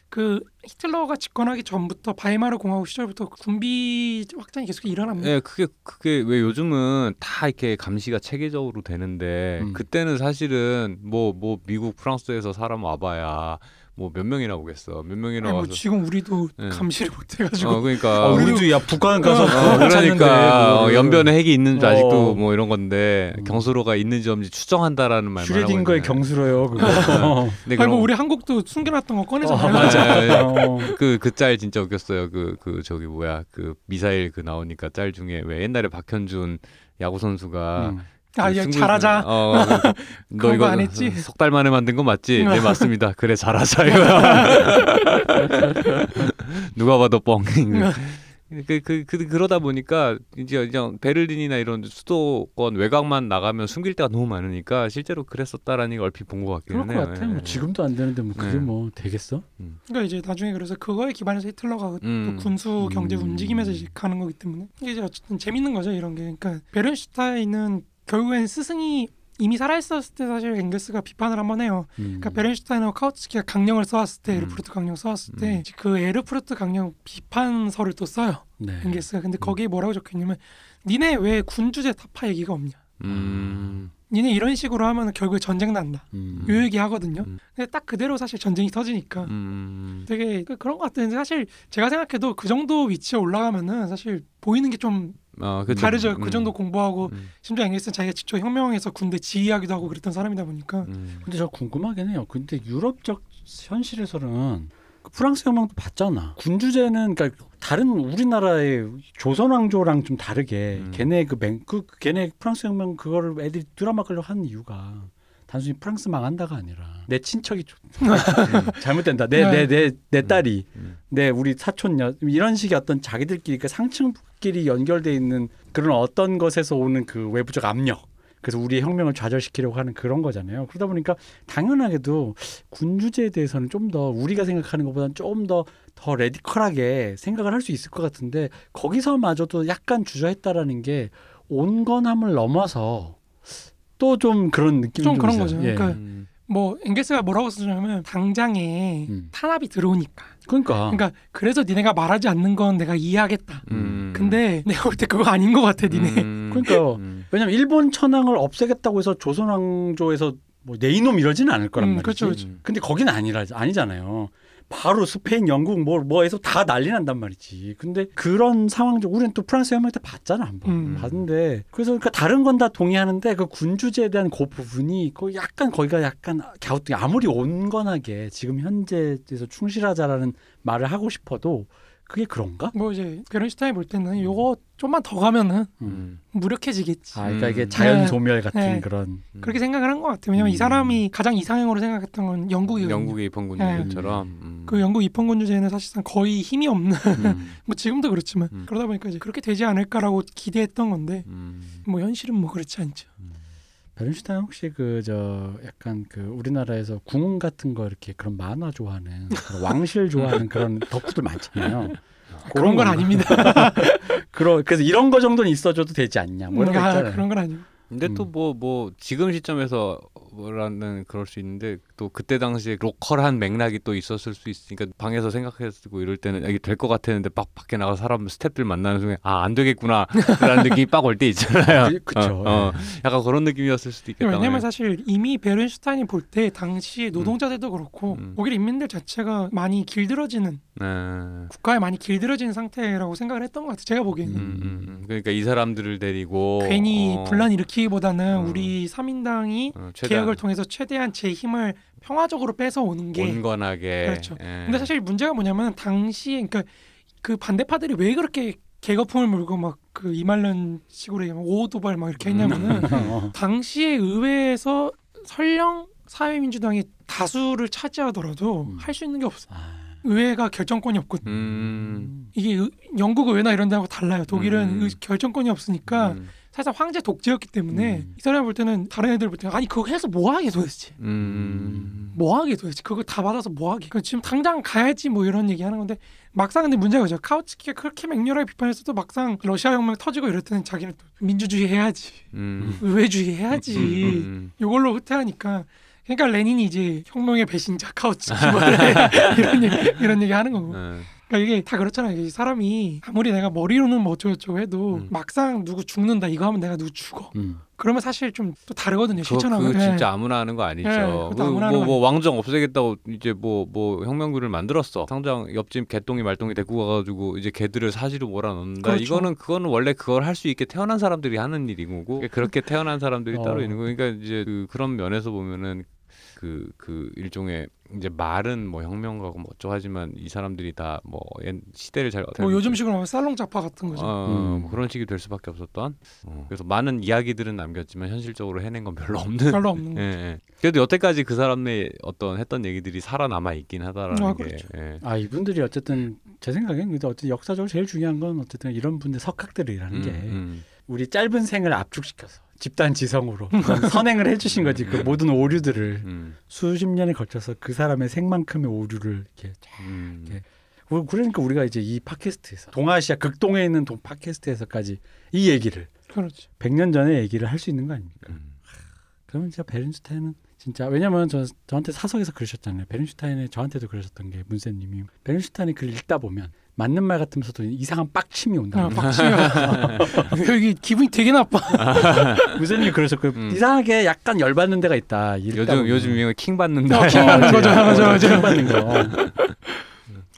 그 히틀러가 집권하기 전부터 바이마르 공화국 시절부터 군비 확장이 계속 일어납니다. 예, 그게 그게 왜 요즘은 다 이렇게 감시가 체계적으로 되는데 음. 그때는 사실은 뭐뭐 미국 프랑스에서 사람 와봐야 뭐 몇 명이나 오겠어 몇 명이나 아니, 뭐 와서 지금 우리도 네. 감시를 못 해가지고 어 그러니까 아, 우리도- 야 북한 가서 어, 어, 그러니까 어. 연변에 핵이 있는지 어. 아직도 뭐 이런 건데 음. 경수로가 있는지 없는지 추정한다라는 말만 슈레딩거의. 경수로요 그거. 근데 아니 뭐 우리 한국도 숨겨놨던 거 어, 꺼내잖아요. 맞아. [laughs] 예, 예. 어. 그그 짤 진짜 웃겼어요. 그그 저기 뭐야 그 미사일 그 나오니까 짤 중에 왜 옛날에 박현준 야구 선수가 음. 아, 그 야, 승부- 잘하자. 어, 어, [laughs] 그, 너 이거 거안 했지? 석 달 만에 만든 거 맞지? 네 맞습니다. 그래 잘하자 이거. [laughs] 누가 봐도 뻥. 그, 그, 그, 그러다 보니까 이제 그냥 베를린이나 이런 수도권 외곽만 나가면 숨길 데가 너무 많으니까 실제로 그랬었다라는 걸 얼핏 본 것 같기는 그럴 것 해요. 같아. 예. 뭐 지금도 안 되는데 뭐 그게 네. 뭐 되겠어? 그러니까 이제 나중에 그래서 그거에 기반해서 히틀러가 음. 또 군수 경제 음. 움직임에서 가는 거기 때문에 이게 이제 어쨌든 재밌는 거죠 이런 게. 그러니까 베른슈타인은 결국엔 스승이 이미 살아있었을 때 사실 엥겔스가 비판을 한번 해요. 음. 그러니까 베른슈타인하고 카우츠키가 강령을 써왔을 때 음. 에르푸르트 강령 써왔을 음. 때그 에르푸르트 강령 비판서를 또 써요. 네. 엥겔스가. 근데 거기에 뭐라고 적혀있냐면 니네 왜 군주제 타파 얘기가 없냐. 음. 니네 이런 식으로 하면 결국에 전쟁 난다. 음. 요 얘기 하거든요. 음. 근데 딱 그대로 사실 전쟁이 터지니까 음. 되게 그- 그런 것 같은데 사실 제가 생각해도 그 정도 위치에 올라가면은 사실 보이는 게 좀 어, 그쵸. 다르죠. 음. 그 정도 공부하고 음. 심지어 앵겔스는 자기가 직접 혁명해서 군대 지휘하기도 하고 그랬던 사람이다 보니까 음. 근데 저 궁금하긴 해요. 근데 유럽적 현실에서는 그 프랑스 혁명도 봤잖아. 군주제는 그러니까 다른 우리나라의 조선 왕조랑 좀 다르게 음. 걔네 그, 맹, 그 걔네 프랑스 혁명 그거를 애들이 드라마 끌려 한 이유가 단순히 프랑스 망한다가 아니라 내 친척이 좀 [laughs] 잘못된다. 내 내 내내 딸이 음. 내 우리 사촌녀 이런 식의 어떤 자기들끼리 그 상층끼리 연결돼 있는 그런 어떤 것에서 오는 그 외부적 압력. 그래서 우리의 혁명을 좌절시키려고 하는 그런 거잖아요. 그러다 보니까 당연하게도 군 주제에 대해서는 좀 더 우리가 생각하는 것보다는 좀 더 더 레디컬하게 생각을 할 수 있을 것 같은데 거기서마저도 약간 주저했다라는 게 온건함을 넘어서 또 좀 그런 느낌이 좀 좀 그런 있어요. 거죠. 예. 그러니까 음. 뭐 엥게스가 뭐라고 쓰냐면 당장에 음. 탄압이 들어오니까. 그러니까, 그러니까 그래서 니네가 말하지 않는 건 내가 이해하겠다. 음. 근데 내가 볼 때 그거 아닌 것 같아, 니네. 음. 그러니까 [laughs] 음. 왜냐면 일본 천황을 없애겠다고 해서 조선 왕조에서 뭐내 이놈 이러지는 않을 거란 음, 말이지. 그렇죠, 그렇죠. 음. 근데 거기는 아니라 아니잖아요. 바로 스페인, 영국 뭐 뭐 해서 다 난리 난단 말이지. 근데 그런 상황적 우리는 또 프랑스 혁명 때 봤잖아 한번 음. 봤는데 그래서 그러니까 다른 건 다 동의하는데 그 군주제에 대한 그 부분이 거 약간 거기가 약간 갸우뚱 아무리 온건하게 지금 현재에서 충실하자라는 말을 하고 싶어도 그게 그런가? 뭐 이제 베른슈타인 볼 때는 요거 좀만 더 가면은 음. 무력해지겠지. 아, 그러니까 이게 음. 자연 네. 소멸 같은 네. 그런 그렇게 생각을 한 것 같아요. 왜냐면 이 음. 사람이 가장 이상형으로 생각했던 건 영국이거든요. 영국의 입헌군 네. 주제처럼 음. 그 영국 입헌군 주제는 사실상 거의 힘이 없는 음. [laughs] 뭐 지금도 그렇지만 음. 그러다 보니까 이제 그렇게 되지 않을까라고 기대했던 건데 음. 뭐 현실은 뭐 그렇지 않죠. 베른슈타인 혹시 그 저 약간 그 우리나라에서 궁 같은 거 이렇게 그런 만화 좋아하는 그런 왕실 좋아하는 그런 덕후들 많잖아요. [laughs] 그런 건? 아닙니다. [laughs] 그러 그래서 이런 거 정도는 있어줘도 되지 않냐. 뭐 이런 거 아, 있잖아요. 그런 건 아니고. 근데 음. 또뭐 뭐 지금 시점에서 뭐라는 그럴 수 있는데 또 그때 당시에 로컬한 맥락이 또 있었을 수 있으니까 방에서 생각했고 이럴 때는 이게 될 것 같았는데 막 밖에 나가 서 사람 스탭들 만나는 순간 아 안 되겠구나라는 [laughs] 느낌이 빡 올 때 있잖아요. 그- 그쵸. 어, 어. 예. 약간 그런 느낌이었을 수도 있겠다. 왜냐면 사실 이미 베른슈타인이 볼 때 당시 노동자들도 그렇고 음. 독일 인민들 자체가 많이 길들어지는 네. 국가에 많이 길들어지는 상태라고 생각을 했던 것 같아요. 제가 보기에는 음, 음, 음. 그러니까 이 사람들을 데리고 괜히 어, 분란 일으키기보다는 어. 우리 삼인당이 어, 최대한 개혁을 통해서 최대한 제 힘을 평화적으로 뺏어 오는 게 온건하게. 그렇죠. 예. 근데 사실 문제가 뭐냐면 당시에 그러니까 그 반대파들이 왜 그렇게 개거품을 물고 막 그 이말년 식으로 얘기하면 오도발 막 이렇게 했냐면은 [laughs] 어. 당시에 의회에서 설령 사회민주당이 다수를 차지하더라도 음. 할수 있는 게 없어. 아. 의회가 결정권이 없거든. 음. 이게 의- 영국 의회나 이런 데하고 달라요. 독일은 음. 의- 결정권이 없으니까 음. 사실 황제 독재였기 때문에 음. 이 사람 볼 때는 다른 애들 볼 때는 아니 그거 해서 뭐 하게 도대체 음. 뭐 하게 도대체 그거 다 받아서 뭐 하게 그 지금 당장 가야지 뭐 이런 얘기 하는 건데 막상 근데 문제가 그죠 카우츠키가 그렇게 맹렬하게 비판했어도 막상 러시아 혁명 터지고 이럴 때는 자기는 또 민주주의 해야지 음. 의회주의 해야지 음. 이걸로 후퇴하니까 그러니까 레닌이 이제 혁명의 배신자 카우츠키 뭐 [laughs] 이런 얘기 이런 얘기 하는 거고 음. 그러니까 이게 다 그렇잖아요. 이게 사람이 아무리 내가 머리로는 뭐 어쩌고저쩌고 해도 음. 막상 누구 죽는다 이거 하면 내가 누구 죽어. 음. 그러면 사실 좀 또 다르거든요. 실천하고. 그거 진짜 아무나 하는 거 아니죠. 예, 그것도 그 뭐, 하는 뭐 왕정 없애겠다고 이제 뭐뭐 혁명군을 만들었어. 당장 옆집 개똥이 말똥이 데리고 가가지고 이제 개들을 사지로 몰아넣는다. 그렇죠. 이거는 그거는 원래 그걸 할 수 있게 태어난 사람들이 하는 일인 거고 그렇게 태어난 사람들이 [laughs] 어. 따로 있는 거. 그러니까 이제 그, 그런 면에서 보면은 그 그 일종의 이제 말은 뭐 혁명가고 뭐 어쩌고 하지만 이 사람들이 다 뭐 시대를 잘 뭐 요즘식으로 하면 살롱 작파 같은 거죠. 어, 음. 뭐 그런 식이 될 수밖에 없었던. 어. 그래서 많은 이야기들은 남겼지만 현실적으로 해낸 건 별로 없는. 별로 없는 [laughs] 예. 예. 그래도 여태까지 그 사람의 어떤 했던 얘기들이 살아남아 있긴 하다라는 아, 게. 그렇죠. 예. 아 이분들이 어쨌든 제 생각엔 근데 어쨌든 역사적으로 제일 중요한 건 어쨌든 이런 분들 석학들이라는 음, 게 음. 우리 짧은 생을 압축시켜서 집단 지성으로 [laughs] 선행을 해주신 거지 그 모든 오류들을 음, 수십 년에 걸쳐서 그 사람의 생만큼의 오류를 이렇게 쫙 음. 예. 우- 그러니까 우리가 이제 이 팟캐스트에서 동아시아 극동에 있는 동 팟캐스트에서까지 이 얘기를 그렇죠. 100년 전에 얘기를 할 수 있는 거 아닙니까? 음. 그러면 진짜 베른슈타인은 진짜 왜냐면 저 저한테 사석에서 그러셨잖아요. 베른슈타인의 저한테도 그러셨던 게 문세님이 베른슈타인의 글 읽다 보면 맞는 말 같으면서도 이상한 빡침이 온다. 아, 박수야. [laughs] 여기 기분이 되게 나빠. [laughs] 문세님이 그러셨고 음. 이상하게 약간 열받는 데가 있다. 요즘 보면. 요즘 유행어 킹 받는다. 어, 킹 받는 거죠. 맞아, 맞아. 킹 받는 거.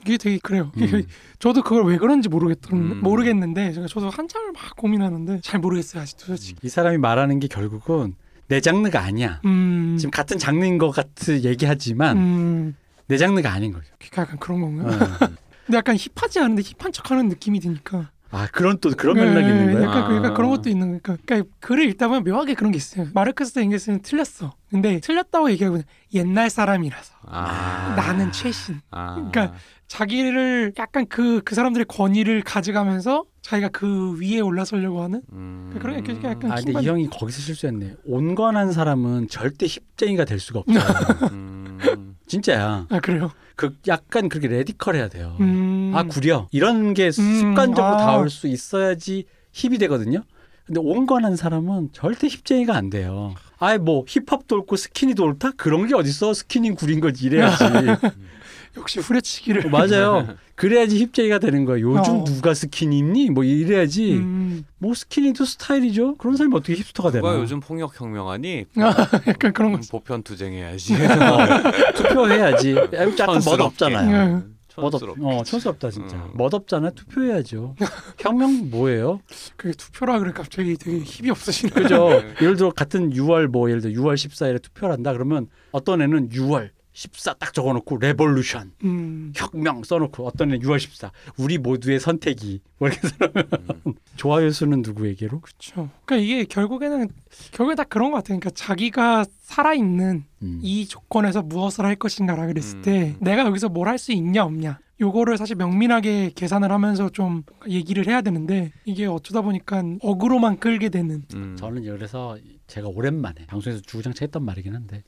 이게 되게 그래요. 음. 이게 저도 그걸 왜 그런지 모르겠 음. 모르겠는데 제가 저도 한참을 막 고민하는데 잘 모르겠어요 아직도 솔직히. 이 사람이 말하는 게 결국은 내 장르가 아니야. 음. 지금 같은 장르인 것 같이 얘기하지만 음. 내 장르가 아닌 거죠. 약간 그런 건가? 어. 근데 약간 힙하지 않은데 힙한 척하는 느낌이 드니까 아 그런 또 그런 네, 맥락이 있는 거예요? 약간, 그- 약간 아. 그런 것도 있는 거니까 그러니까 글을 읽다 보면 묘하게 그런 게 있어요. 마르크스 엥겔스는 틀렸어. 근데 틀렸다고 얘기하고 옛날 사람이라서 아. 나는 최신. 아. 그러니까 자기를 약간 그그 사람들의 권위를 가져가면서 자기가 그 위에 올라서려고 하는 음. 그런 약간- 약간 아 근데 킹받- 이 형이 거기서 실수했네. 온건한 사람은 절대 힙쟁이가 될 수가 없어. [laughs] 음. 진짜야. 아 그래요. 그 약간 그렇게 레디컬해야 돼요. 음. 아 구려 이런 게 습관적으로 아. 닿을 수 있어야지 힙이 되거든요. 근데 온건한 사람은 절대 힙쟁이가 안 돼요. 아예 뭐 힙합도 옳고 스키니도 옳다 그런 게 어딨어 스키니 구린 거지 이래야지. [laughs] 역시 후려치기를. 어, 맞아요. [laughs] 그래야지 힙쟁이가 되는 거예요. 요즘 어. 누가 스키니 입니? 뭐 이래야지. 음. 뭐 스키니도 스타일이죠. 그런 사람이 어떻게 힙스터가 되나? 누가 요즘 폭력 혁명하니? 아, [laughs] 약간 그런 거. 음, 보편 투쟁해야지. [laughs] 어, 투표해야지. 약간 멋없잖아요. 네. 멋없. 어, 촌스럽다 진짜. 음. 멋없잖아. 투표해야죠. [laughs] 혁명 뭐예요? 그게 투표라 그래 갑자기 되게 힘이 없으시네. 그죠? 예를 들어 같은 6월 뭐 예를 들어 6월 14일에 투표를 한다 그러면 어떤 애는 6월 14 딱 적어놓고 revolution 음. 혁명 써놓고 어떤 애는 6월 14 우리 모두의 선택이 뭐 이렇게 써놓으면 음. [laughs] 좋아요 수는 누구에게로? 그렇죠. 그러니까 이게 결국에는 결국에 다 그런 것 같아요. 그러니까 자기가 살아 있는 음. 이 조건에서 무엇을 할 것인가라 그랬을 음. 때 내가 여기서 뭘 할 수 있냐 없냐 요거를 사실 명민하게 계산을 하면서 좀 얘기를 해야 되는데 이게 어쩌다 보니까 어그로만 끌게 되는 음. 저는 그래서 제가 오랜만에 방송에서 주구장창 했던 말이긴 한데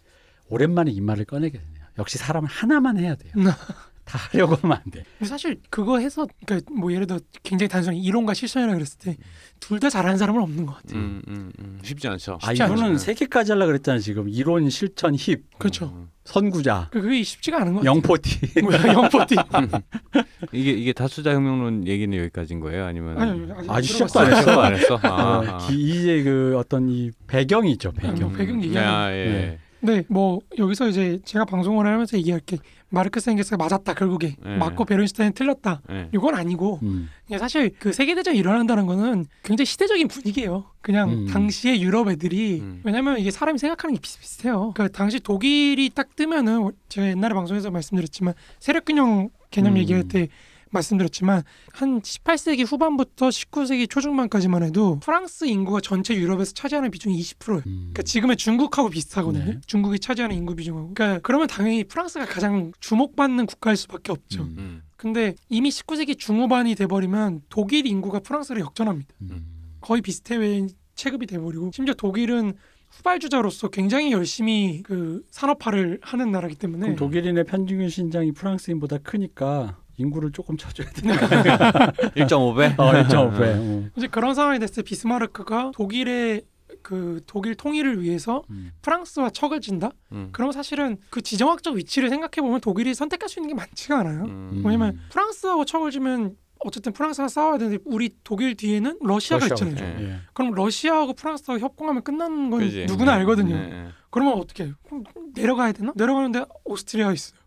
오랜만에 이 말을 꺼내게 되네요. 역시 사람은 하나만 해야 돼요. 음. 다 하려고 하면 안 돼. 사실 그거 해서 그러니까 뭐 예를 들어 굉장히 단순히 이론과 실천이라 그랬을 때 둘 다 잘하는 사람은 없는 것 같아요. 음, 음, 음. 쉽지 않죠. 아 쉽지 이거는 않죠. 세 개까지 하려 그랬잖아요. 지금 이론, 실천, 힙, 그렇죠. 음. 선구자, 그 그게 쉽지가 않은 것 같아요. 영포티. [laughs] 뭐야 영포티. [laughs] 이게 이게 다수자 혁명론 얘기는 여기까지인 거예요? 아니면 아니, 아직 아직 못 시작도 안 했어. 안 했어? 아, 어, 아. 기- 이제 그 어떤 이 배경이 있죠. 배경. 뭐 배경 얘기하는 야, 예. 네. 네, 뭐 여기서 이제 제가 방송을 하면서 얘기할 게 마르크스 엥겔스가 맞았다 결국에 네. 맞고 베른슈타인 틀렸다. 예. 이건 아니고 음. 사실 그 세계대전이 일어난다는 거는 굉장히 시대적인 분위기예요. 그냥 음. 당시의 유럽 애들이 음. 왜냐면 이게 사람이 생각하는 게 비슷비슷해요. 그러니까 당시 독일이 딱 뜨면은 제가 옛날에 방송에서 말씀드렸지만 세력균형 개념 음. 얘기할 때 말씀드렸지만 한 18세기 후반부터 19세기 초중반까지만 해도 프랑스 인구가 전체 유럽에서 차지하는 비중이 20%예요. 음. 그러니까 지금의 중국하고 비슷하거든요. 네. 중국이 차지하는 인구 비중하고. 그러니까 그러면 당연히 프랑스가 가장 주목받는 국가일 수밖에 없죠. 음. 음. 근데 이미 19세기 중후반이 돼버리면 독일 인구가 프랑스를 역전합니다. 음. 거의 비슷해 체급이 돼버리고 심지어 독일은 후발주자로서 굉장히 열심히 그 산업화를 하는 나라기 때문에 그럼 독일인의 평균 신장이 프랑스인보다 크니까 인구를 조금 쳐줘야 돼. 1.5배? [laughs] 어, 1.5배. 이제 그런 상황이 됐을 때 비스마르크가 독일의 그 독일 통일을 위해서 음. 프랑스와 척을 진다? 음. 그러면 사실은 그 지정학적 위치를 생각해 보면 독일이 선택할 수 있는 게 많지가 않아요. 음. 왜냐면 프랑스하고 척을 지면 어쨌든 프랑스가 싸워야 되는데 우리 독일 뒤에는 러시아가 러시아가 있잖아요. 예. 그럼 러시아하고 프랑스하고 협공하면 끝나는 건 그지? 누구나 네. 알거든요. 네, 네. 그러면 어떻게 해요? 그럼 내려가야 되나? 내려가는데 오스트리아가 있어요.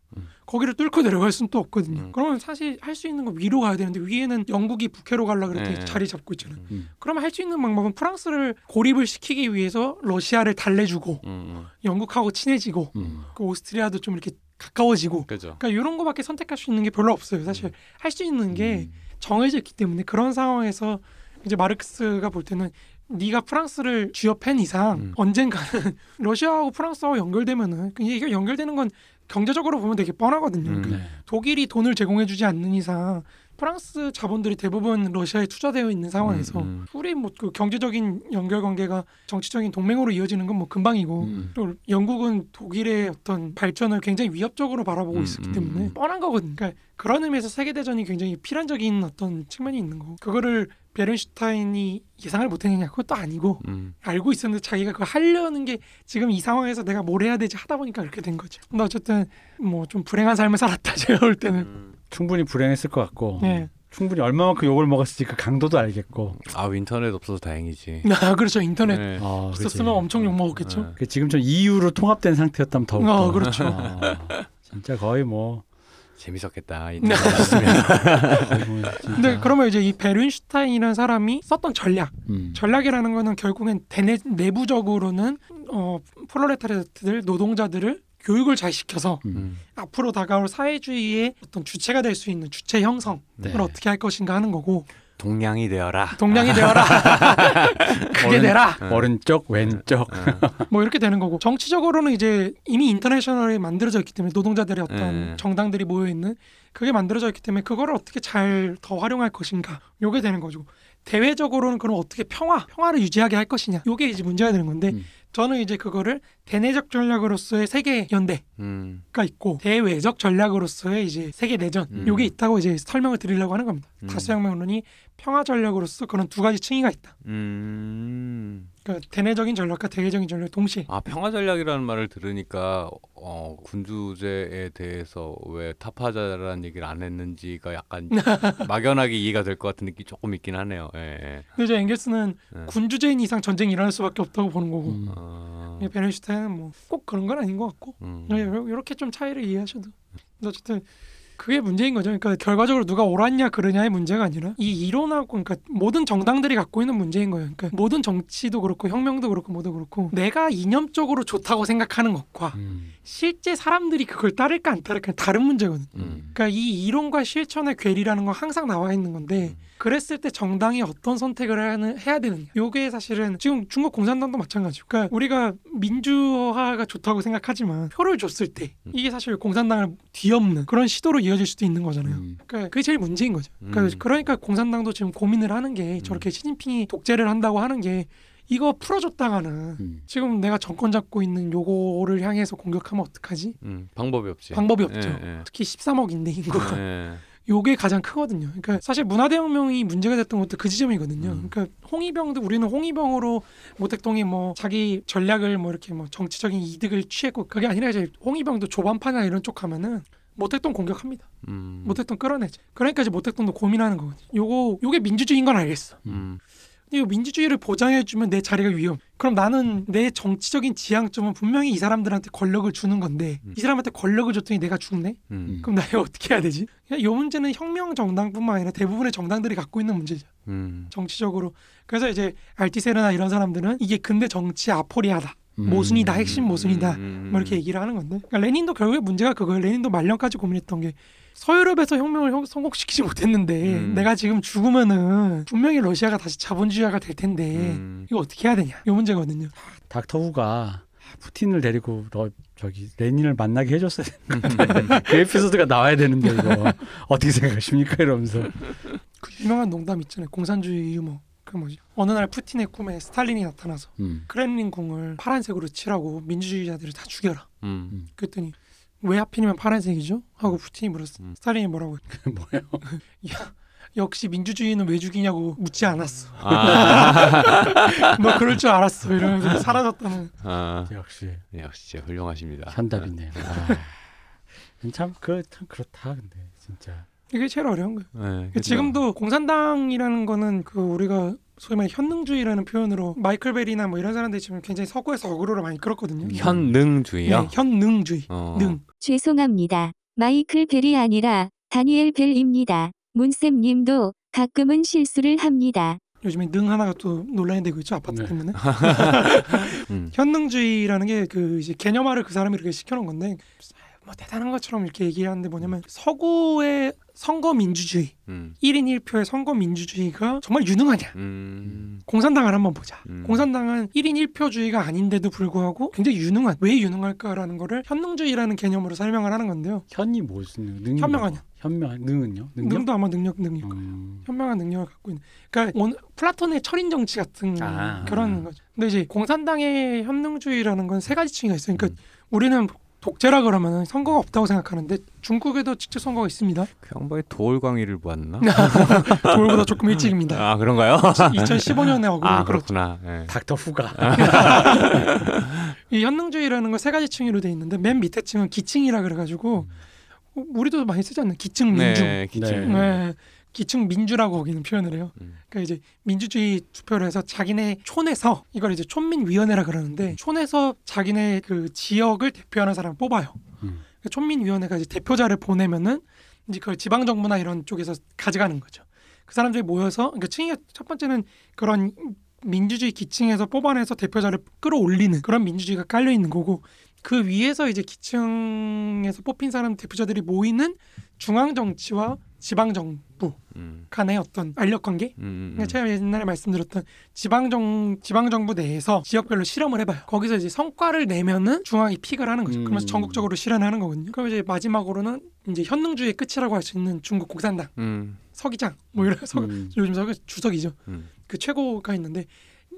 음. 거기를 뚫고 내려갈 수는 또 없거든요. 음. 그러면 사실 할 수 있는 건 위로 가야 되는데 위에는 영국이 북해로 가려 그랬더니 네. 자리 잡고 있잖아요. 음. 그러면 할 수 있는 방법은 프랑스를 고립을 시키기 위해서 러시아를 달래주고 음, 영국하고 친해지고 음. 그 오스트리아도 좀 이렇게 가까워지고 음. 그죠. 그러니까 이런 거밖에 선택할 수 있는 게 별로 없어요. 사실 할 수 있는 게 음. 정해져 있기 때문에 그런 상황에서 이제 마르크스가 볼 때는 네가 프랑스를 쥐어팬 이상 음. 언젠가는 [laughs] 러시아하고 프랑스하고 연결되면은 그 이게 연결되는 건 경제적으로 보면 되게 뻔하거든요. 음. 그 네. 독일이 돈을 제공해주지 않는 이상 프랑스 자본들이 대부분 러시아에 투자되어 있는 상황에서 음, 음. 우리 뭐그 경제적인 연결 관계가 정치적인 동맹으로 이어지는 건 뭐 금방이고 음. 또 영국은 독일의 어떤 발전을 굉장히 위협적으로 바라보고 음, 있었기 음, 때문에 음. 뻔한 거거든요. 그러니까 그런 의미에서 세계 대전이 굉장히 필연적인 어떤 측면이 있는 거고 그거를 베른슈타인이 예상을 못했느냐 그것도 아니고 음. 알고 있었는데 자기가 그거 하려는 게 지금 이 상황에서 내가 뭘 해야 되지 하다 보니까 그렇게 된 거죠. 근데 어쨌든 뭐 좀 불행한 삶을 살았다 [laughs] 제가 볼 때는. 음. 충분히 불행했을 것 같고 네. 충분히 얼마만큼 욕을 먹었을지 그 강도도 알겠고. 아 인터넷 없어서 다행이지. [laughs] 아 그렇죠 인터넷 네. 아. 있었으면 엄청 욕 먹었겠죠. 네. 그 지금 좀 이유로 통합된 상태였다면 더욱. 어, 그렇죠. 진짜 거의 뭐. 재밌었겠다. [laughs] 근데 그러면 이제 이 베른슈타인이라는 사람이 썼던 전략 음. 전략이라는 거는 결국엔 대내, 내부적으로는 어, 프롤레타리아트들 노동자들을 교육을 잘 시켜서 음. 음. 앞으로 다가올 사회주의의 어떤 주체가 될 수 있는 주체 형성을 네. 어떻게 할 것인가 하는 거고 동량이 되어라. 동량이 되어라. [laughs] 그게 되라. 응. 오른쪽 왼쪽 어. [laughs] 뭐 이렇게 되는 거고 정치적으로는 이제 이미 인터내셔널이 만들어져 있기 때문에 노동자들의 어떤 네. 정당들이 모여 있는 그게 만들어져 있기 때문에 그거를 어떻게 잘 더 활용할 것인가 요게 되는 거죠. 대외적으로는 그럼 어떻게 평화 평화를 유지하게 할 것이냐 요게 이제 문제가 되는 건데 음. 저는 이제 그거를 대내적 전략으로서의 세계 연대가 음. 있고 대외적 전략으로서의 이제 세계 내전 음. 요게 있다고 이제 설명을 드리려고 하는 겁니다. 음. 다수혁명론이 평화 전략으로서 그런 두 가지 층위가 있다. 음. 그러니까 대내적인 전략과 대외적인 전략 동시에 아 평화 전략이라는 말을 들으니까 어, 군주제에 대해서 왜 타파자라는 얘기를 안 했는지가 약간 [laughs] 막연하게 이해가 될 것 같은 느낌이 조금 있긴 하네요. 예. 예. 근데 이제 앵겔스는 네. 군주제인 이상 전쟁이 일어날 수밖에 없다고 보는 거고 음. 어, 베네슈타인은 뭐 꼭 그런 건 아닌 것 같고 음. 이렇게 좀 차이를 이해하셔도 어쨌든 그게 문제인 거죠. 그러니까 결과적으로 누가 옳았냐 그르냐의 문제가 아니라 이 이론하고 그러니까 모든 정당들이 갖고 있는 문제인 거예요. 그러니까 모든 정치도 그렇고 혁명도 그렇고 뭐도 그렇고 내가 이념적으로 좋다고 생각하는 것과 음. 실제 사람들이 그걸 따를까 안 따를까 다른 문제거든. 음. 그러니까 이 이론과 실천의 괴리라는 건 항상 나와 있는 건데 음. 그랬을 때 정당이 어떤 선택을 하는, 해야 되느냐 요게 사실은 지금 중국 공산당도 마찬가지고 그러니까 우리가 민주화가 좋다고 생각하지만 표를 줬을 때 음. 이게 사실 공산당을 뒤엎는 그런 시도로 이어질 수도 있는 거잖아요 음. 그러니까 그게 제일 문제인 거죠 그러니까, 음. 그러니까 공산당도 지금 고민을 하는 게 저렇게 시진핑이 독재를 한다고 하는 게 이거 풀어줬다가는 음. 지금 내가 정권 잡고 있는 요거를 향해서 공격하면 어떡하지? 음. 방법이 없지. 방법이 없죠. 예, 예. 특히 13억 인데 인구가 예. 요게 가장 크거든요. 그러니까 사실 문화대혁명이 문제가 됐던 것도 그 지점이거든요. 음. 그러니까 홍위병도 우리는 홍위병으로 모택동이 뭐 자기 전략을 뭐 이렇게 뭐 정치적인 이득을 취했고 그게 아니라 이제 홍위병도 조반파나 이런 쪽 하면은 모택동 공격합니다. 음. 모택동 끌어내죠. 그러니까 이제 모택동도 고민하는 거거든요. 요거 요게 민주주의인 건 알겠어. 음. 근데 이 민주주의를 보장해주면 내 자리가 위험. 그럼 나는 내 정치적인 지향점은 분명히 이 사람들한테 권력을 주는 건데 음. 이 사람한테 권력을 줬더니 내가 죽네. 음. 그럼 나 이거 [laughs] 어떻게 해야 되지? 이 문제는 혁명 정당뿐만 아니라 대부분의 정당들이 갖고 있는 문제죠. 음. 정치적으로. 그래서 이제 알티세르나 이런 사람들은 이게 근대 정치 아포리아다. 음. 모순이다. 핵심 모순이다. 음. 뭐 이렇게 얘기를 하는 건데. 그러니까 레닌도 결국에 문제가 그거예요. 레닌도 말년까지 고민했던 게 서유럽에서 혁명을 형- 성공시키지 못했는데 음. 내가 지금 죽으면은 분명히 러시아가 다시 자본주의화가 될 텐데 음. 이거 어떻게 해야 되냐? 이 문제거든요. 닥터 후가 푸틴을 데리고 러, 저기 레닌을 만나게 해줬어야 되는데 [laughs] 그 에피소드가 나와야 되는데 이거 어떻게 생각하십니까 이러면서 그 유명한 농담 있잖아요. 공산주의 유머. 그 뭐지? 어느 날 푸틴의 꿈에 스탈린이 나타나서 음. 크렘린 궁을 파란색으로 칠하고 민주주의자들을 다 죽여라. 음. 그랬더니 왜 하필이면 파란색이죠? 하고 푸틴이 물었어. 음. 스탈린이 뭐라고? [laughs] 뭐예요? [laughs] 야 역시 민주주의는 왜 죽이냐고 묻지 않았어. 아. 너 [laughs] 그럴 줄 알았어. 이러면서 사라졌다는. 아. 역시 역시 진짜 훌륭하십니다. 현답이네요. 아, 참그참 그렇다 근데 진짜 이게 제일 어려운 거예요. 네, 그죠? 지금도 공산당이라는 거는 그 우리가 소위 말해 현능주의라는 표현으로 마이클 베리나 뭐 이런 사람들이 지금 굉장히 서구에서 어그로를 많이 끌었거든요. 현능주의요. 네, 현능주의. 어. 능. 죄송합니다. 마이클 벨이 아니라 다니엘 벨입니다. 문쌤 님도 가끔은 실수를 합니다. 요즘에 능 하나가 또 논란이 되고 있죠 아파트 네. 때문에. [laughs] 음. 현능주의라는 게 그 이제 개념화를 그 사람이 이렇게 시켜놓은 건데 뭐 대단한 것처럼 이렇게 얘기하는데 뭐냐면 서구의 선거 민주주의, 음. 1인 1표의 선거 민주주의가 정말 유능하냐? 음. 공산당을 한번 보자. 음. 공산당은 1인 1표주의가 아닌데도 불구하고 굉장히 유능한 왜 유능할까라는 거를 현능주의라는 개념으로 설명을 하는 건데요. 현이 무슨 능 현명하냐? 현명 능은요? 능력? 능도 아마 능력 능력. 음. 현명한 능력을 갖고 있는. 그러니까 오늘 플라톤의 철인 정치 같은 아. 그런 거죠. 근데 이제 공산당의 현능주의라는 건 세 가지 층위가 있어요. 그러니까 음. 우리는 독재라 그러면 선거가 없다고 생각하는데 중국에도 직접 선거가 있습니다. 그 양반이 도올광이를 보았나? [laughs] 돌보다 조금 일찍입니다. 아 그런가요? 2015년에 어그로를 아 끌었죠. 그렇구나. 예. 닥터 후가 [laughs] 이 현능주의라는 건 세 가지 층위로 돼 있는데 맨 밑에 층은 기층이라 그래가지고 어, 우리도 많이 쓰지 않나요? 기층 민주. 네, 기침. 네. 기층 민주라고 거기는 표현을 해요. 음. 그러니까 이제 민주주의 투표를 해서 자기네 촌에서 이걸 이제 촌민위원회라 그러는데 촌에서 자기네 그 지역을 대표하는 사람을 뽑아요. 음. 그 촌민위원회가 이제 대표자를 보내면은 이제 그걸 지방 정부나 이런 쪽에서 가져가는 거죠. 그 사람들이 모여서 그러니까 층위가 첫 번째는 그런 민주주의 기층에서 뽑아내서 대표자를 끌어올리는 그런 민주주의가 깔려 있는 거고 그 위에서 이제 기층에서 뽑힌 사람 대표자들이 모이는 중앙 정치와 지방 정부 음. 간의 어떤 알력 관계 음, 음, 그러니까 제가 옛날에 말씀드렸던 지방 정 지방 정부 내에서 지역별로 실험을 해봐요. 거기서 이제 성과를 내면은 중앙이 픽을 하는 거죠. 음. 그러면서 전국적으로 실현하는 거거든요. 그럼 이제 마지막으로는 이제 현능주의 끝이라고 할 수 있는 중국 공산당 음. 서기장 뭐 이런 서, 음. 요즘 서 주석이죠. 음. 그 최고가 있는데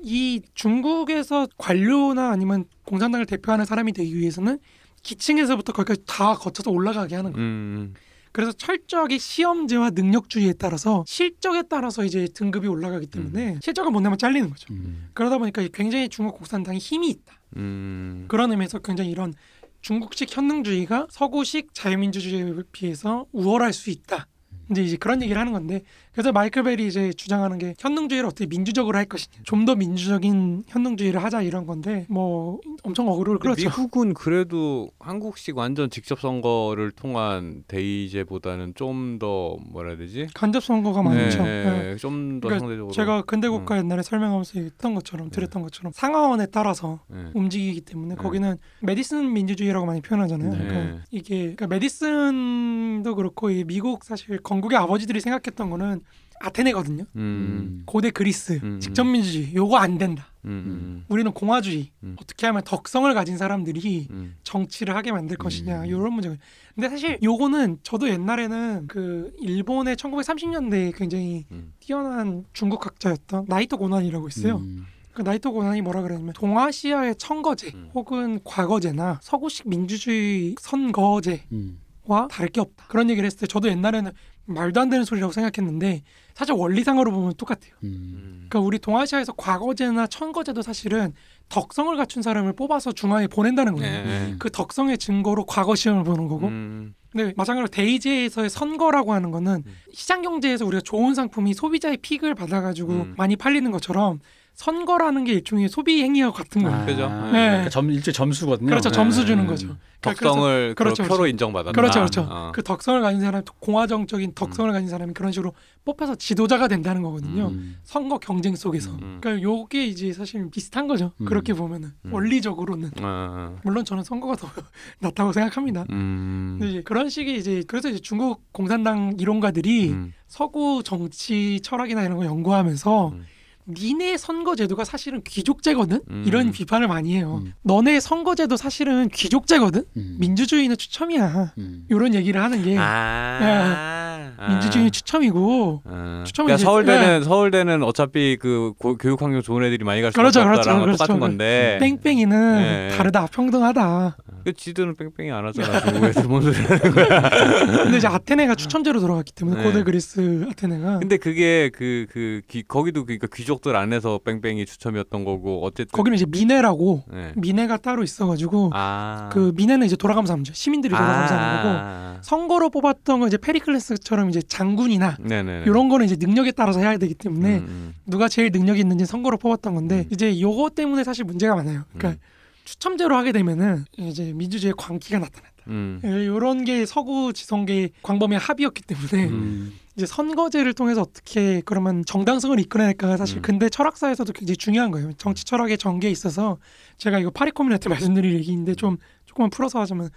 이 중국에서 관료나 아니면 공산당을 대표하는 사람이 되기 위해서는 기층에서부터 거기까지 다 거쳐서 올라가게 하는 거예요. 음. 그래서 철저하게 시험제와 능력주의에 따라서 실적에 따라서 이제 등급이 올라가기 때문에 실적을 못 내면 잘리는 거죠. 음. 그러다 보니까 굉장히 중국 공산당이 힘이 있다. 음. 그런 의미에서 굉장히 이런 중국식 현능주의가 서구식 자유민주주의에 비해서 우월할 수 있다. 이제 이제 그런 얘기를 하는 건데 그래서 마이클 벨이 이제 주장하는 게 현능주의를 어떻게 민주적으로 할 것이냐 좀 더 민주적인 현능주의를 하자 이런 건데 뭐 엄청 어그로를 그렇죠 미국은 그래도 한국식 완전 직접 선거를 통한 대의제보다는 좀 더 뭐라 해야 되지? 간접 선거가 많죠 네, 네. 네. 좀더 그러니까 상대적으로 제가 근대 국가 옛날에 설명하면서 했던 것처럼 드렸던 것처럼 상하원에 따라서 네. 움직이기 때문에 네. 거기는 메디슨 민주주의라고 많이 표현하잖아요. 네. 그러니까 이게 그러니까 메디슨도 그렇고 이 미국 사실 건국의 아버지들이 생각했던 거는 아테네거든요. 음. 고대 그리스 음. 직접 민주주의 요거 안 된다. 음. 우리는 공화주의 음. 어떻게 하면 덕성을 가진 사람들이 음. 정치를 하게 만들 것이냐 음. 이런 문제가. 근데 사실 요거는 저도 옛날에는 그 일본의 1930년대에 굉장히 음. 뛰어난 중국학자였던 나이토 고난이라고 있어요. 음. 그 나이토 고난이 뭐라 그랬냐면 동아시아의 청거제 음. 혹은 과거제나 서구식 민주주의 선거제와 음. 다를 게 없다 그런 얘기를 했을 때 저도 옛날에는 말도 안 되는 소리라고 생각했는데 사실 원리상으로 보면 똑같아요. 음. 음. 그러니까 우리 동아시아에서 과거제나 천거제도 사실은 덕성을 갖춘 사람을 뽑아서 중앙에 보낸다는 거예요. 네. 그 덕성의 증거로 과거 시험을 보는 거고 음. 근데 마찬가지로 대의제에서의 선거라고 하는 거는 음. 시장 경제에서 우리가 좋은 상품이 소비자의 픽을 받아가지고 음. 많이 팔리는 것처럼 선거라는 게 일종의 소비 행위와 같은 거예요. 아, 그죠? 네. 그러니까 점 일제 점수거든요. 그렇죠. 네. 점수 주는 음. 거죠. 덕성을 그 그렇죠, 표로 그렇죠. 인정받았다. 그렇죠, 그렇죠. 어. 그 덕성을 가진 사람, 공화정적인 덕성을 가진 사람이 그런 식으로 뽑혀서 지도자가 된다는 거거든요. 음. 선거 경쟁 속에서. 음. 그러니까 요게 이제 사실 비슷한 거죠. 음. 그렇게 보면은 음. 원리적으로는 어. 물론 저는 선거가 더 [laughs] 낫다고 생각합니다. 음. 근데 이제 그런 식의 이제 그래서 이제 중국 공산당 이론가들이 음. 서구 정치 철학이나 이런 거 연구하면서 음. 니네 선거제도가 사실은 귀족제거든 음. 이런 비판을 많이 해요. 음. 너네 선거제도 사실은 귀족제거든 음. 민주주의는 추첨이야. 음. 이런 얘기를 하는 게 아. 예. 민주주의는 추첨이고 아. 그러니까 서울대는 서울대는 어차피 그 고- 교육 환경 좋은 애들이 많이 갈 수밖에 그렇죠, 그렇죠, 없다라는 건 그렇죠. 똑같은 건데. 뺑뺑이는 네. 다르다 평등하다. 그 지들은 뺑뺑이 안 하잖아. 중국에서 뭔 소리 하는 거야. [laughs] 근데 이제 아테네가 추첨제로 돌아갔기 때문에 네. 고대 그리스 아테네가 근데 그게 그그 거기도 그러니까 귀족들 안에서 뺑뺑이 추첨이었던 거고 어쨌든 거기는 이제 미네라고 네. 미네가 따로 있어가지고 아. 그 미네는 이제 돌아가면서 하는 거죠. 시민들이 돌아가면서 하는 거고 아. 선거로 뽑았던 건 이제 페리클레스처럼 이제 장군이나 네네. 이런 거는 이제 능력에 따라서 해야 되기 때문에 음, 누가 제일 능력이 있는지 선거로 뽑았던 건데 음. 이제 요거 때문에 사실 문제가 많아요. 그러니까 추첨제로 하게 되면은 이제 민주주의의 광기가 나타난다. 음. 이런 게 서구 지성계의 광범위한 합의였기 때문에 음. 이제 선거제를 통해서 어떻게 그러면 정당성을 이끌어낼까가 사실 음. 근대 철학사에서도 굉장히 중요한 거예요. 정치 철학의 전개에 있어서 제가 이거 파리코미네 때 말씀드릴 얘기인데 좀 조금만 풀어서 하자면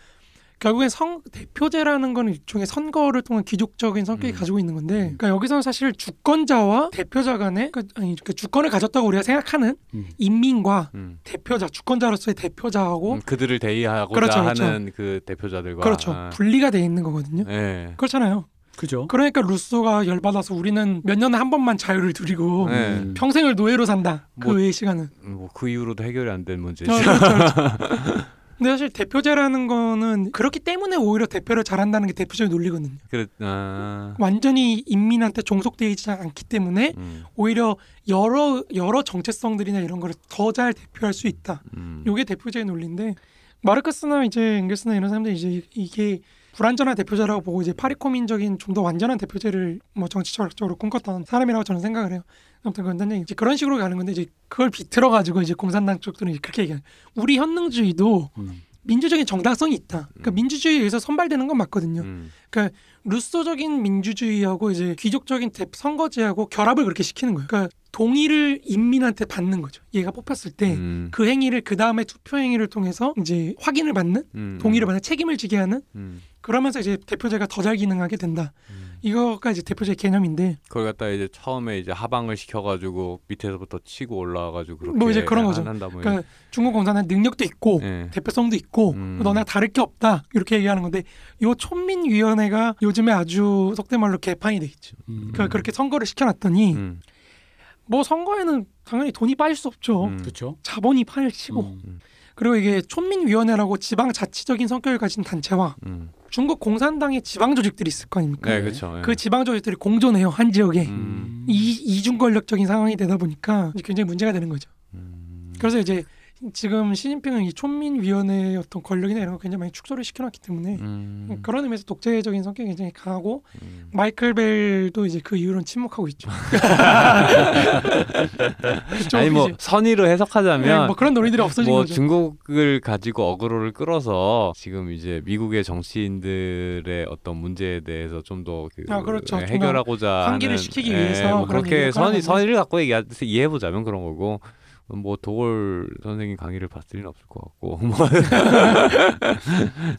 결국엔 성 대표제라는 건 일종의 선거를 통한 귀족적인 성격이 음. 가지고 있는 건데 그러니까 여기서는 사실 주권자와 대표자 간의 그 아니 그 주권을 가졌다고 우리가 생각하는 음. 인민과 음. 대표자 주권자로서의 대표자하고 음, 그들을 대의하고자 그렇죠, 그렇죠. 하는 그 대표자들과 그렇죠 아. 분리가 돼 있는 거거든요. 네. 그렇잖아요. 그죠? 그러니까 루소가 열받아서 우리는 몇 년에 한 번만 자유를 누리고 네. 음. 평생을 노예로 산다. 그 뭐- 외의 시간은. 뭐 그 이후로도 해결이 안 된 문제죠. 어, 그렇죠, 그렇죠. [laughs] 근데 사실 대표제라는 거는 그렇기 때문에 오히려 대표를 잘한다는 게 대표제의 논리거든요. 그래. 아. 완전히 인민한테 종속되어 있지 않기 때문에 음. 오히려 여러 여러 정체성들이나 이런 거를 더 잘 대표할 수 있다. 음. 요게 대표제의 논리인데 마르크스나 이제 앵겔스나 이런 사람들이 이제 이게 불완전한 대표자라고 보고 이제 파리코민적인 좀 더 완전한 대표제를 뭐 정치 철학적으로 꿈꿨던 사람이라고 저는 생각을 해요. 아무튼 그건 이제 그런 식으로 가는 건데 이제 그걸 비틀어 가지고 이제 공산당 쪽들은 그렇게 얘기해요. 우리 현능주의도 음. 민주적인 정당성이 있다. 그러니까 음. 민주주의에 의해서 선발되는 건 맞거든요. 음. 루소적인 민주주의하고 이제 귀족적인 대- 선거제하고 결합을 그렇게 시키는 거예요. 그러니까 동의를 인민한테 받는 거죠. 얘가 뽑혔을 때그 음. 행위를 그 다음에 투표 행위를 통해서 이제 확인을 받는 음. 동의를 받는 책임을 지게 하는 음. 그러면서 이제 대표제가 더 잘 기능하게 된다. 음. 이거가 이제 대표적인 개념인데 그걸 갖다 이제 처음에 이제 하방을 시켜가지고 밑에서부터 치고 올라와가지고 그렇게 뭐 이제 그런 거죠. 한다 뭐 그러니까 중국 공산당 능력도 있고 예. 대표성도 있고 음. 너네가 다를 게 없다 이렇게 얘기하는 건데 요 촌민위원회가 요즘에 아주 속된 말로 개판이 돼 있죠. 음. 그러니까 그렇게 선거를 시켜놨더니 음. 뭐 선거에는 당연히 돈이 빠질 수 없죠. 음. 그렇죠. 자본이 판을 치고 음. 그리고 이게 촌민위원회라고 지방 자치적인 성격을 가진 단체와 음. 중국 공산당의 지방 조직들이 있을 거 아닙니까? 네, 그렇죠. 예. 그 지방 조직들이 공존해요 한 지역에 음. 이 이중 권력적인 상황이 되다 보니까 굉장히 문제가 되는 거죠. 음. 그래서 이제 지금 시진핑은 이 촌민위원회의 어떤 권력이나 이런 거 굉장히 많이 축소를 시켜놨기 때문에 음. 그런 의미에서 독재적인 성격이 굉장히 강하고 음. 마이클 벨도 이제 그 이후로는 침묵하고 있죠. [laughs] 아니 뭐 선의로 네, 해석하자면 뭐 그런 논의들이 없어진 뭐 거죠. 중국을 가지고 어그로를 끌어서 지금 이제 미국의 정치인들의 어떤 문제에 대해서 좀 더 그 아, 그렇죠. 예, 해결하고자 환기를 시키기 예, 위해서 뭐 그렇게 선의. 선의를 갖고 얘기 이해해 보자면 그런 거고 뭐 도골 선생님 강의를 봤을 리는 없을 것 같고 [laughs] 뭐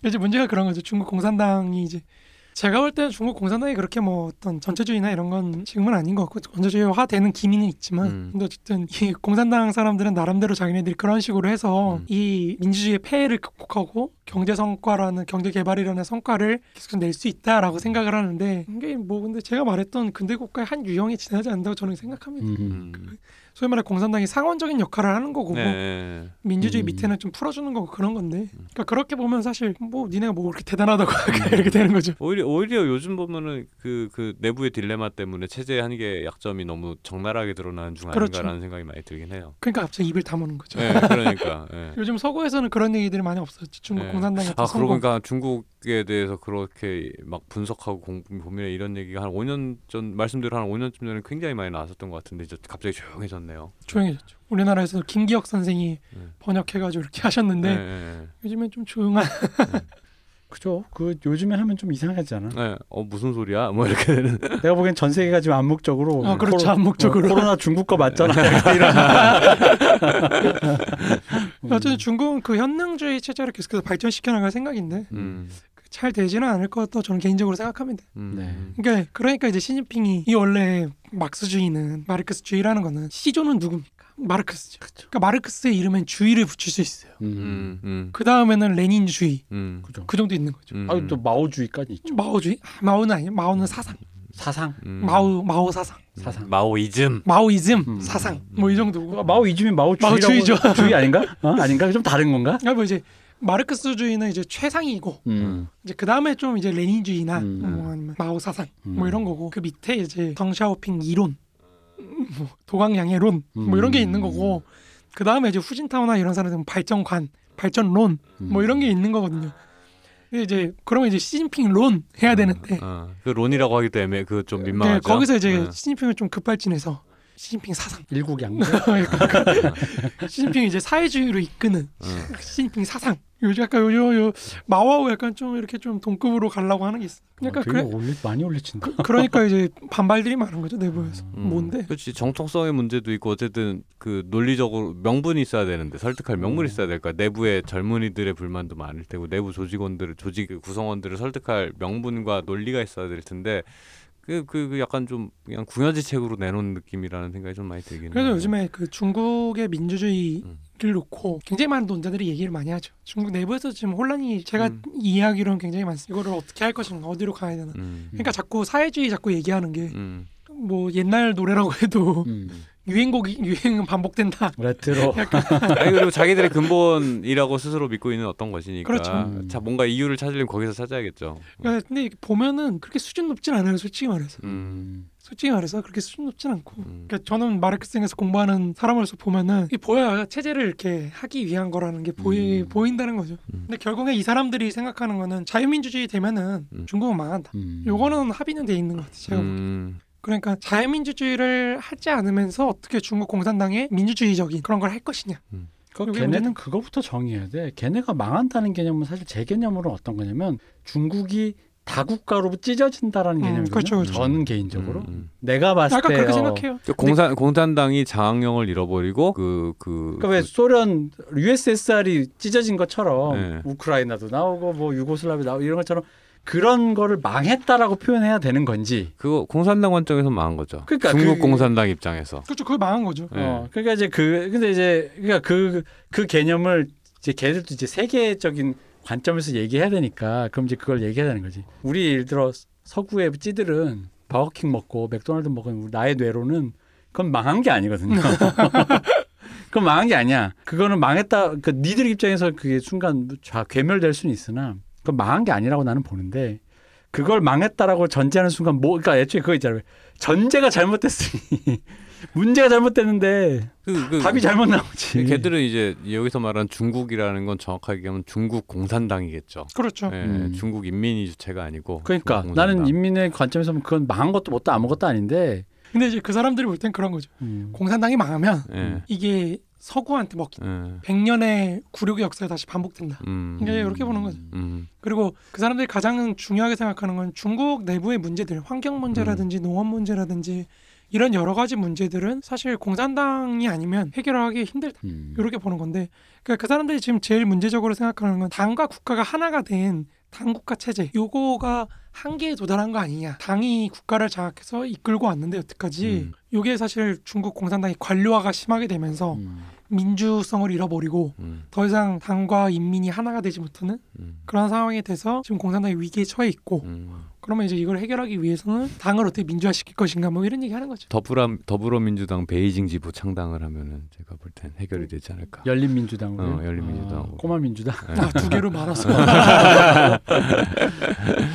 이제 문제가 그런 거죠. 중국 공산당이 이제 제가 볼 때는 중국 공산당이 그렇게 뭐 어떤 전체주의나 이런 건 지금은 아닌 것 같고 전체주의화 되는 기미는 있지만 음. 근데 어쨌든 이 공산당 사람들은 나름대로 자기네들이 그런 식으로 해서 음. 이 민주주의의 폐해를 극복하고 경제 성과라는 경제 개발이라는 성과를 계속 낼 수 있다라고 생각을 하는데 이게 뭐 근데 제가 말했던 근대 국가의 한 유형에 지나지 않는다고 저는 생각합니다. 음. 음. 소위 말해 공산당이 상원적인 역할을 하는 거고 네. 민주주의 음. 밑에는 좀 풀어주는 거고 그런 건데 그러니까 그렇게 보면 사실 뭐 니네가 뭐 그렇게 대단하다고 [laughs] 이렇게 되는 거죠. 오히려 오히려 요즘 보면은 그 그 내부의 딜레마 때문에 체제의 한계 약점이 너무 적나라하게 드러나는 중 그렇죠. 아닌가라는 생각이 많이 들긴 해요. 그러니까 갑자기 입을 다무는 거죠. 네, 그러니까. 예. [laughs] 요즘 서구에서는 그런 얘기들이 많이 없었지. 중국 네. 공산당이 아 그러고. 보니까 중국에 대해서 그렇게 막 분석하고 공, 보면 이런 얘기가 한 5년 전 말씀대로 한 5년쯤 전에 굉장히 많이 나왔었던 것 같은데 이제 갑자기 조용해졌네 요. 조용해졌죠. 우리나라에서 김기혁 선생이 네. 번역해가지고 이렇게 하셨는데 네, 네, 요즘엔 좀 조용한. [laughs] 그죠. 그 요즘에 하면 좀 이상하잖아. 네. 어 무슨 소리야? 뭐 이렇게 되는. [laughs] 내가 보기엔 전 세계가 지금 암묵적으로 아 그렇죠. 코로- 암묵적으로. 어, 코로나 중국 거 맞잖아. [laughs] 어쨌든 중국은 그 현능주의 체제를 계속해서 발전시켜 나갈 생각인데 음. 잘 되지는 않을 것 같다고 저는 개인적으로 생각합니다. 음. 네. 그러니까 그러니까 이제 시진핑이 이 원래 막스주의는 마르크스주의라는 거는 시조는 누굽니까? 마르크스죠. 그러니까 마르크스의 이름엔 주의를 붙일 수 있어요. 음. 음. 음. 그 다음에는 레닌주의 음. 그죠. 그 정도 있는 거죠. 음. 아, 또 마오주의까지 있죠. 마오주의? 아, 마오는 아니에요. 마오는 사상. 사상, 음. 마오 마오 사상. 사상. 마오이즘. 마오이즘 음. 사상. 뭐 이 정도고. 아, 마오 이주면 마오주의라고 마오주의죠. 주의 아닌가? [laughs] 어? 아닌가? 좀 다른 건가? 그러니까 뭐 이제 마르크스주의는 이제 최상이고 음. 이제 그 다음에 좀 이제 레닌주의나 음. 뭐 아니면 마오 사상 뭐 음. 이런 거고 그 밑에 이제 덩샤오핑 이론, 뭐 도강양해론 뭐 이런 게 음. 있는 거고 그 다음에 이제 후진타오나 이런 사람들은 발전관, 발전론 뭐 이런 게 있는 거거든요. 이제 그러면 이제 시진핑 론 해야 되는데 어. 그 론이라고 하기도 애매 그좀 네, 민망하죠. 거기서 이제 네. 시진핑을 좀 급발진해서 시진핑 사상, 일국양대. [laughs] 시진핑이 이제 사회주의로 이끄는 어. 시진핑 사상. 요즘 약간 요요 요 마오하고 약간 좀 이렇게 좀 동급으로 가려고 하는 게 있어. 약간 되게 그래, 올리, 많이 올리친다. 그 러니까 이제 반발들이 많은 거죠 내부에서. 음. 뭔데? 그렇지 정통성의 문제도 있고 어쨌든 그 논리적으로 명분이 있어야 되는데 설득할 명분이 있어야 될 거야 내부의 젊은이들의 불만도 많을 테고 내부 조직원들을 조직 구성원들을 설득할 명분과 논리가 있어야 될 텐데 그, 그, 그 약간 좀 그냥 궁여지책으로 내놓은 느낌이라는 생각이 좀 많이 들긴 그래서 해요. 요즘에 그 중국의 민주주의를 음. 놓고 굉장히 많은 논자들이 얘기를 많이 하죠. 중국 내부에서 지금 혼란이 제가 음. 이해하기로는 굉장히 많습니다. 이거를 어떻게 할 것인가, 어디로 가야 되나. 음. 그러니까 자꾸 사회주의 자꾸 얘기하는 게뭐 음. 옛날 노래라고 해도 음. 유행곡이 [laughs] 유행은 반복된다. 레트로. [laughs] 아니 그리고 자기들의 근본이라고 스스로 믿고 있는 어떤 것이니까 그렇죠. 음. 자 뭔가 이유를 찾으려면 거기서 찾아야겠죠. 그러니까 근데 보면은 그렇게 수준 높진 않아요, 솔직히 말해서. 음. 솔직히 말해서 그렇게 수준 높진 않고. 음. 그러니까 저는 마르크스에서 공부하는 사람으로서 보면은 이게 보여야 체제를 이렇게 하기 위한 거라는 게 보이 음. 보인다는 거죠. 음. 근데 결국에 이 사람들이 생각하는 거는 자유민주주의 되면은 음. 중국은 망한다. 음. 요거는 합의는 돼 있는 것 같아요. 제가 보기엔. 음. 그러니까 자유민주주의를 하지 않으면서 어떻게 중국 공산당의 민주주의적인 그런 걸 할 것이냐. 그 요게 걔네는 문제는- 그거부터 정의해야 돼. 걔네가 망한다는 개념은 사실 제 개념으로는 어떤 거냐면 중국이 다국가로 찢어진다라는 음, 개념이거든요. 그렇죠, 그렇죠. 저는 개인적으로 음, 음. 내가 봤을 약간 때 그렇게 어, 생각해요. 그 공산 공산당이 장악령을 잃어버리고 그그 그러니까 왜 소련 USSR이 찢어진 것처럼 네. 우크라이나도 나오고 뭐 유고슬라비아 나오고 이런 것처럼 그런 거를 망했다라고 표현해야 되는 건지. 그거 공산당 관점에서 망한 거죠. 그러니까 중국 그- 공산당 입장에서. 그렇죠. 그걸 망한 거죠. 네. 어, 그러니까 이제 그 근데 이제 그러니까 그그 개념을 이제 걔들도 이제 세계적인 관점에서 얘기해야 되니까 그럼 이제 그걸 얘기해야 되는 거지. 우리 예를 들어 서구의 찌들은 버거킹 먹고 맥도날드 먹은 나의 뇌로는 그건 망한 게 아니거든요. [laughs] 그건 망한 게 아니야. 그거는 망했다. 그 니들 입장에서 그게 순간 좌 괴멸될 수는 있으나 그건 망한 게 아니라고 나는 보는데 그걸 망했다라고 전제하는 순간 뭐 그러니까 애초에 그거 있잖아요. 전제가 잘못됐으니 [laughs] 문제가 잘못됐는데 그, 그, 답이 잘못 나오지. 걔들은 이제 여기서 말한 중국이라는 건 정확하게 얘기하면 중국 공산당이겠죠. 그렇죠. 예, 음. 중국 인민이 주체가 아니고. 그러니까 나는. 인민의 관점에서 보면 그건 망한 것도 못도 아무것도 아닌데 근데 이제 그 사람들이 볼 땐 그런 거죠. 음. 공산당이 망하면 예, 이게 서구한테 먹힌 예, 100년의 굴욕의 역사가 다시 반복된다. 음, 그러니까 이렇게 보는 거죠. 음, 그리고 그 사람들이 가장 중요하게 생각하는 건 중국 내부의 문제들, 환경 문제라든지 음. 농업 문제라든지 이런 여러 가지 문제들은 사실 공산당이 아니면 해결하기 힘들다. 음. 이렇게 보는 건데 그러니까 그 사람들이 지금 제일 문제적으로 생각하는 건 당과 국가가 하나가 된 당국가 체제 요거가 한계에 도달한 거 아니냐 당이 국가를 장악해서 이끌고 왔는데 여태까지 음. 요게 사실 중국 공산당이 관료화가 심하게 되면서 음. 민주성을 잃어버리고 음, 더 이상 당과 인민이 하나가 되지 못하는 음, 그런 상황이 돼서 지금 공산당이 위기에 처해 있고 음. 그러면 이제 이걸 해결하기 위해서는 당을 어떻게 민주화시킬 것인가 뭐 이런 얘기 하는 거죠. 더불어 더불어민주당 베이징 지부 창당을 하면은 제가 볼 땐 해결이 되지 않을까. 열린민주당으로 어, 열린민주당으로. 아, 꼬마민주당 예. 아, 두 개로 말아서. [laughs]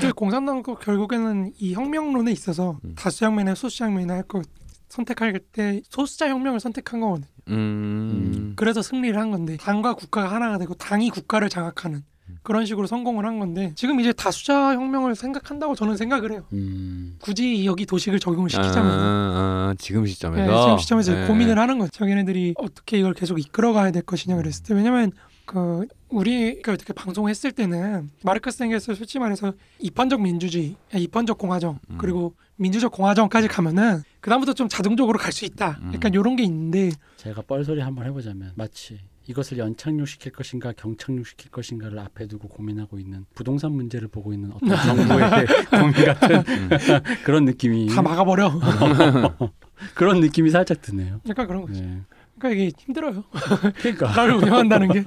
그 공산당도 결국에는 이 혁명론에 있어서 음. 다수혁명이나 소수혁명이나 할거 선택할 때 소수자 혁명을 선택한 거거든요. 음, 그래서 승리를 한 건데 당과 국가가 하나가 되고 당이 국가를 장악하는 그런 식으로 성공을 한 건데 지금 이제 다수자 혁명을 생각한다고 저는 생각을 해요. 음. 굳이 여기 도식을 적용을 아, 시키자면 아, 지금 네, 시점에서 지금 시점에서 예. 고민을 하는 거죠. 자기네들이 어떻게 이걸 계속 이끌어가야 될 것이냐 그랬을 때 왜냐면 그 우리가 어떻게 방송했을 때는 마르크스 엥겔스 솔직히 말해서 이판적 민주주의, 이판적 공화정 음. 그리고 민주적 공화정까지 가면은 그 다음부터 좀 자동적으로 갈 수 있다. 음. 약간 이런 게 있는데 제가 뻘소리 한번 해보자면 마치 이것을 연착륙시킬 것인가 경착륙시킬 것인가를 앞에 두고 고민하고 있는 부동산 문제를 보고 있는 어떤 정부의 [laughs] 고민 같은 [laughs] 그런 느낌이 다 막아버려. [laughs] 그런 느낌이 살짝 드네요. 약간 그런 거죠. 네. 그러니까 이게 힘들어요. 그러니까 나라를 운영한다는 게.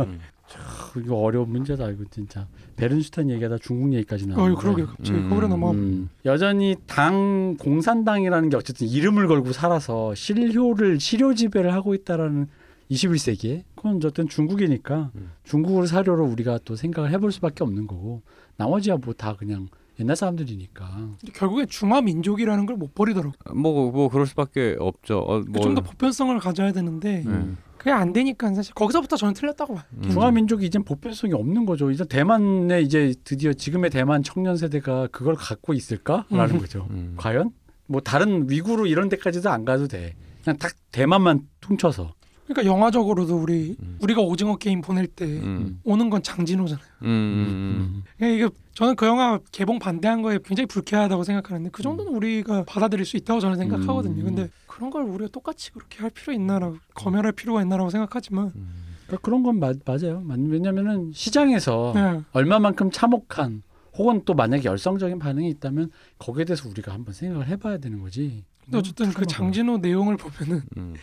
이거 어려운 문제다 이거 진짜 베른슈타인 얘기하다 중국 얘기까지 어, 나오는데 그러게 갑자기 음, 거기로 넘어. 음, 여전히 당 공산당이라는 게 어쨌든 이름을 걸고 살아서 실효를 실효 지배를 하고 있다라는 21세기에 그건 어쨌든 중국이니까 음. 중국을 사료로 우리가 또 생각을 해볼 수밖에 없는 거고 나머지야 뭐 다 그냥 옛날 사람들이니까 근데 결국엔 중화 민족이라는 걸 못 버리더라고. 뭐, 뭐 그럴 수밖에 없죠. 어, 뭐, 좀더 보편성을 가져야 되는데 음. 그게 안 되니까 사실 거기서부터 저는 틀렸다고 봐요. 음. 중화 민족이 이제 보편성이 없는 거죠. 이제 대만에 이제 드디어 지금의 대만 청년 세대가 그걸 갖고 있을까라는 음. 거죠. 음. 과연 뭐 다른 위구르 이런 데까지도 안 가도 돼. 그냥 딱 대만만 퉁쳐서. 그러니까 영화적으로도 우리 음. 우리가 오징어 게임 보낼 때 음. 오는 건 장진호잖아요. 음. 음. 그러니까 이게 저는 그 영화 개봉 반대한 거에 굉장히 불쾌하다고 생각하는데 그 정도는 우리가 받아들일 수 있다고 저는 생각하거든요. 음. 근데 그런 걸 우리가 똑같이 그렇게 할 필요 있나라고 검열할 필요가 있나라고 생각하지만 음. 그러니까 그런 건 맞, 맞아요. 맞- 왜냐면은 시장에서 네. 얼마만큼 참혹한 혹은 또 만약에 열성적인 반응이 있다면 거기에 대해서 우리가 한번 생각을 해봐야 되는 거지. 근데 어쨌든 그 장진호 내용을 보면은 음. 이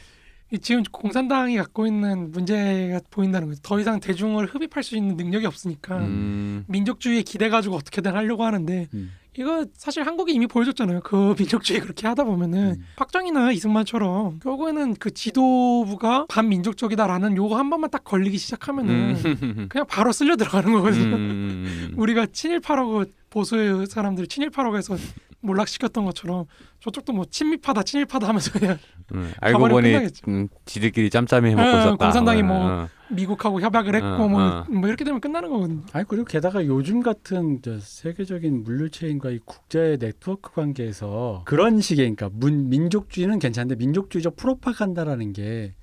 지금 공산당이 갖고 있는 문제가 보인다는 거죠. 더 이상 대중을 흡입할 수 있는 능력이 없으니까 음. 민족주의에 기대 가지고 어떻게든 하려고 하는데 음. 이거 사실 한국이 이미 보여줬잖아요. 그 [laughs] 민족주의 그렇게 하다 보면은 음. 박정희나 이승만처럼 결국에는 그 지도부가 반민족적이다라는 요거 한 번만 딱 걸리기 시작하면은 음. [laughs] 그냥 바로 쓸려 들어가는 거거든요. 음. 우리가 친일파라고 보수의 사람들 친일파라고 해서 몰락시켰던 것처럼 저쪽도 뭐 친미파다 친일파다 하면서 그냥 음. [laughs] 알고 가버리면 보니 끝나겠죠. 음, 지들끼리 짬짬이 해먹고 예, 있었다. 공산당이 뭐 어. 미국하고 협약을 했고 어, 뭐, 어. 뭐 이렇게 되면 끝나는 거거든요. 아니 그리고 게다가 요즘 같은 저 세계적인 물류 체인과의 국제 네트워크 관계에서 그런 식의 그러니까 문, 민족주의는 괜찮은데 민족주의적 프로파간다라는 게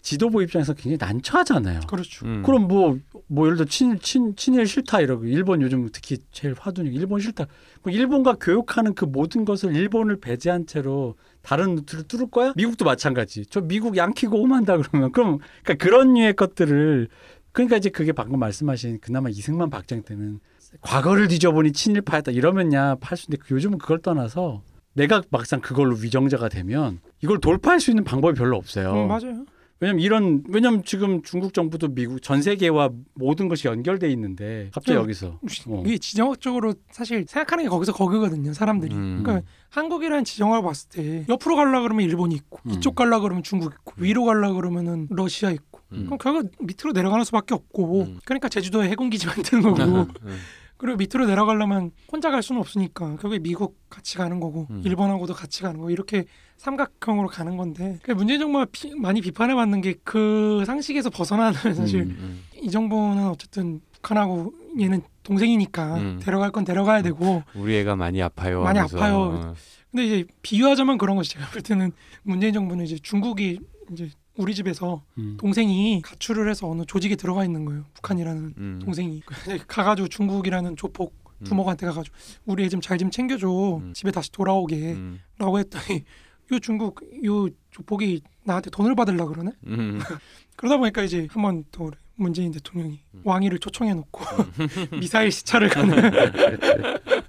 지도부 입장에서 굉장히 난처하잖아요. 그렇죠. 음. 그럼 뭐, 뭐 예를 들어 친, 친, 친일 싫다 이러고 일본 요즘 특히 제일 화두니 일본 싫다. 그럼 일본과 교역하는 그 모든 것을 일본을 배제한 채로 다른 루트를 뚫을 거야? 미국도 마찬가지. 저 미국 Yankee go home 한다 그러면 그럼 그러니까 그런 류의 것들을 그러니까 이제 그게 방금 말씀하신 그나마 이승만 박정 때는 과거를 뒤져보니 친일파였다 이러면야 팔 수 있는데 요즘은 그걸 떠나서 내가 막상 그걸로 위정자가 되면 이걸 돌파할 수 있는 방법이 별로 없어요. 음, 맞아요. 왜냐면 이런 왜냐면 지금 중국 정부도 미국 전 세계와 모든 것이 연결돼 있는데 갑자기 네. 여기서 어. 이게 지정학적으로 사실 생각하는 게 거기서 거기거든요. 사람들이. 음. 그러니까 한국이라는 지정학을 봤을 때 옆으로 가려 그러면 일본이 있고 음. 이쪽 가려 그러면 중국 있고 위로 가려 그러면은 러시아 있고 음. 그럼 결국 밑으로 내려가는 수밖에 없고 음. 그러니까 제주도에 해군기지 만드는 [laughs] 거고 음. 그리고 밑으로 내려가려면 혼자 갈 수는 없으니까 결국에 미국 같이 가는 거고 음. 일본하고도 같이 가는 거 이렇게 삼각형으로 가는 건데 그 문재인 정부가 피- 많이 비판을 받는 게 그 상식에서 벗어나는 사실 음. 음. 이 정부는 어쨌든 북한하고 얘는 동생이니까 음. 데려갈 건 데려가야 되고 우리 애가 많이 아파요. 많이 하면서. 아파요. 어. 근데 이제 비유하자면 그런 거지 제가 볼 때는 문재인 정부는 이제 중국이 이제 우리 집에서 음. 동생이 가출을 해서 어느 조직에 들어가 있는 거예요 북한이라는 음. 동생이 근데 가가지고 중국이라는 조폭 음. 두목한테 가가지고 우리 애 좀 잘 좀 챙겨줘 음. 집에 다시 돌아오게 음. 라고 했더니 요 중국 요 조폭이 나한테 돈을 받으려 그러네 음. [laughs] 그러다 보니까 이제 한번 또 문재인 대통령이 음. 왕위를 초청해 놓고 [laughs] 미사일 시찰을 가는 [laughs]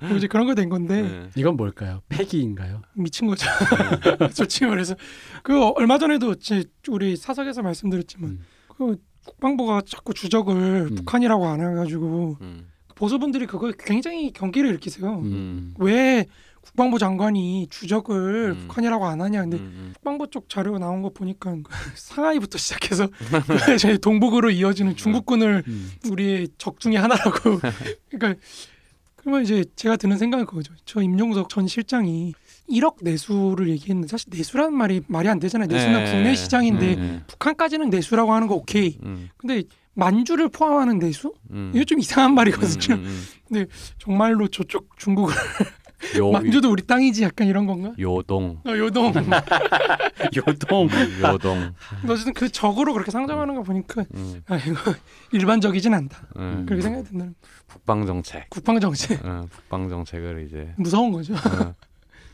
뭐 이제 그런 거 된 건데 네. 이건 뭘까요? 폐기인가요? 미친 거죠. [laughs] 솔직히 말해서 그 얼마 전에도 제 우리 사석에서 말씀드렸지만 음. 그 국방부가 자꾸 주적을 음. 북한이라고 안 해가지고 음. 보수분들이 그거에 굉장히 경기를 일으키세요. 음. 왜 국방부 장관이 주적을 음. 북한이라고 안 하냐? 근데 음. 국방부 쪽 자료 나온 거 보니까 [laughs] 상하이부터 시작해서 [laughs] 동북으로 이어지는 중국군을 음. 우리의 적 중에 하나라고. 그러니까 그러면 이제 제가 드는 생각은 그거죠. 저 임종석 전 실장이 1억 내수를 얘기했는데 사실 내수라는 말이 말이 안 되잖아요. 내수는 네. 국내 시장인데 음. 북한까지는 내수라고 하는 거 오케이. 음. 근데 만주를 포함하는 내수? 음. 이거 좀 이상한 말이거든요. 음, 음, 정말로 저쪽 중국을 음. 요 만주도 우리 땅이지 약간 이런 건가? 요동 어, 요동. [laughs] 요동 음, 요동 어쨌든 그 적으로 그렇게 상정하는 거 보니까 음. 아 이거 일반적이진 않다. 음. 그렇게 생각이 든다는 북방 정책 국방 정책 어, 북방 정책을 이제 무서운 거죠. 어,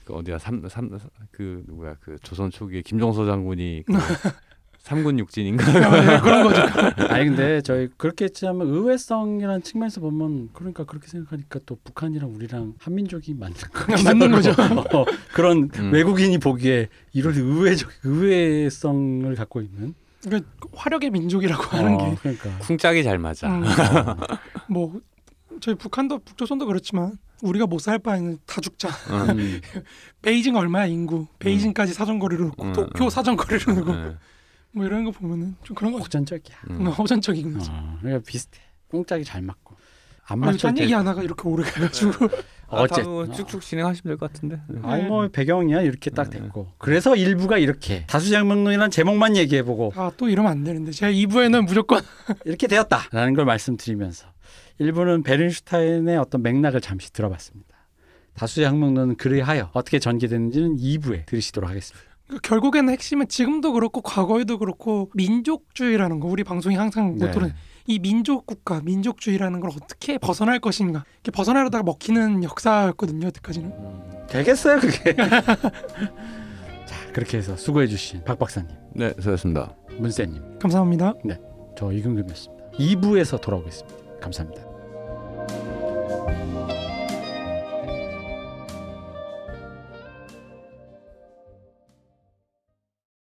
그 어디야 삼삼그 누구야 그 조선 초기에 김종서 장군이 그 [laughs] 삼군 육진인가 네, 그런 거죠. [laughs] 아니 근데 저희 그렇게 치자면 의외성이라는 측면에서 보면 그러니까 그렇게 생각하니까 또 북한이랑 우리랑 한민족이 맞는 거 맞는 거죠. [laughs] 어, 그런 음. 외국인이 보기에 이런 의외적 의외성을 갖고 있는 그러니까 화력의 민족이라고 하는 어, 게 그러니까 쿵짝이 잘 맞아 음, [laughs] 어, 뭐 저희 북한도 북조선도 그렇지만 우리가 못 살 바에는 다 죽자. 어. 음, 베이징 얼마야 인구? 베이징까지 사정거리로 놓고 음, 도쿄 음. 사정거리로 놓고 네. 뭐 이런 거 보면은 좀 그런 거 호전적이야. 음. 허전적인 거지. 어, 그러니까 비슷해. 꽁짝이 잘 맞고 안 아, 맞춰도 딴 돼. 얘기 하다가 이렇게 오래 가가지고 아, 어째- 다음 쭉쭉 진행하시면 될 것 같은데 네. 아니 뭐 배경이야 이렇게 딱 네. 됐고 그래서 일부가 이렇게 다수장명론이라는 제목만 얘기해보고 아 또 이러면 안 되는데 제가 2부에는 무조건 [laughs] 이렇게 되었다라는 걸 말씀드리면서 일부는 베른슈타인의 어떤 맥락을 잠시 들어봤습니다. 다수장명론은 그리하여 어떻게 전개되는지는 2부에 들으시도록 하겠습니다. 그 결국에는 핵심은 지금도 그렇고 과거에도 그렇고 민족주의라는 거 우리 방송이 항상 네. 모토는 이 민족 국가 민족주의라는 걸 어떻게 벗어날 것인가 이렇게 벗어나려다가 먹히는 역사였거든요 여태까지는 되겠어요 그게. [laughs] 자 그렇게 해서 수고해주신 박 박사님, 네 수고하셨습니다 문세님, 감사합니다. 저 이근금이었습니다. 2부에서 돌아오겠습니다. 감사합니다.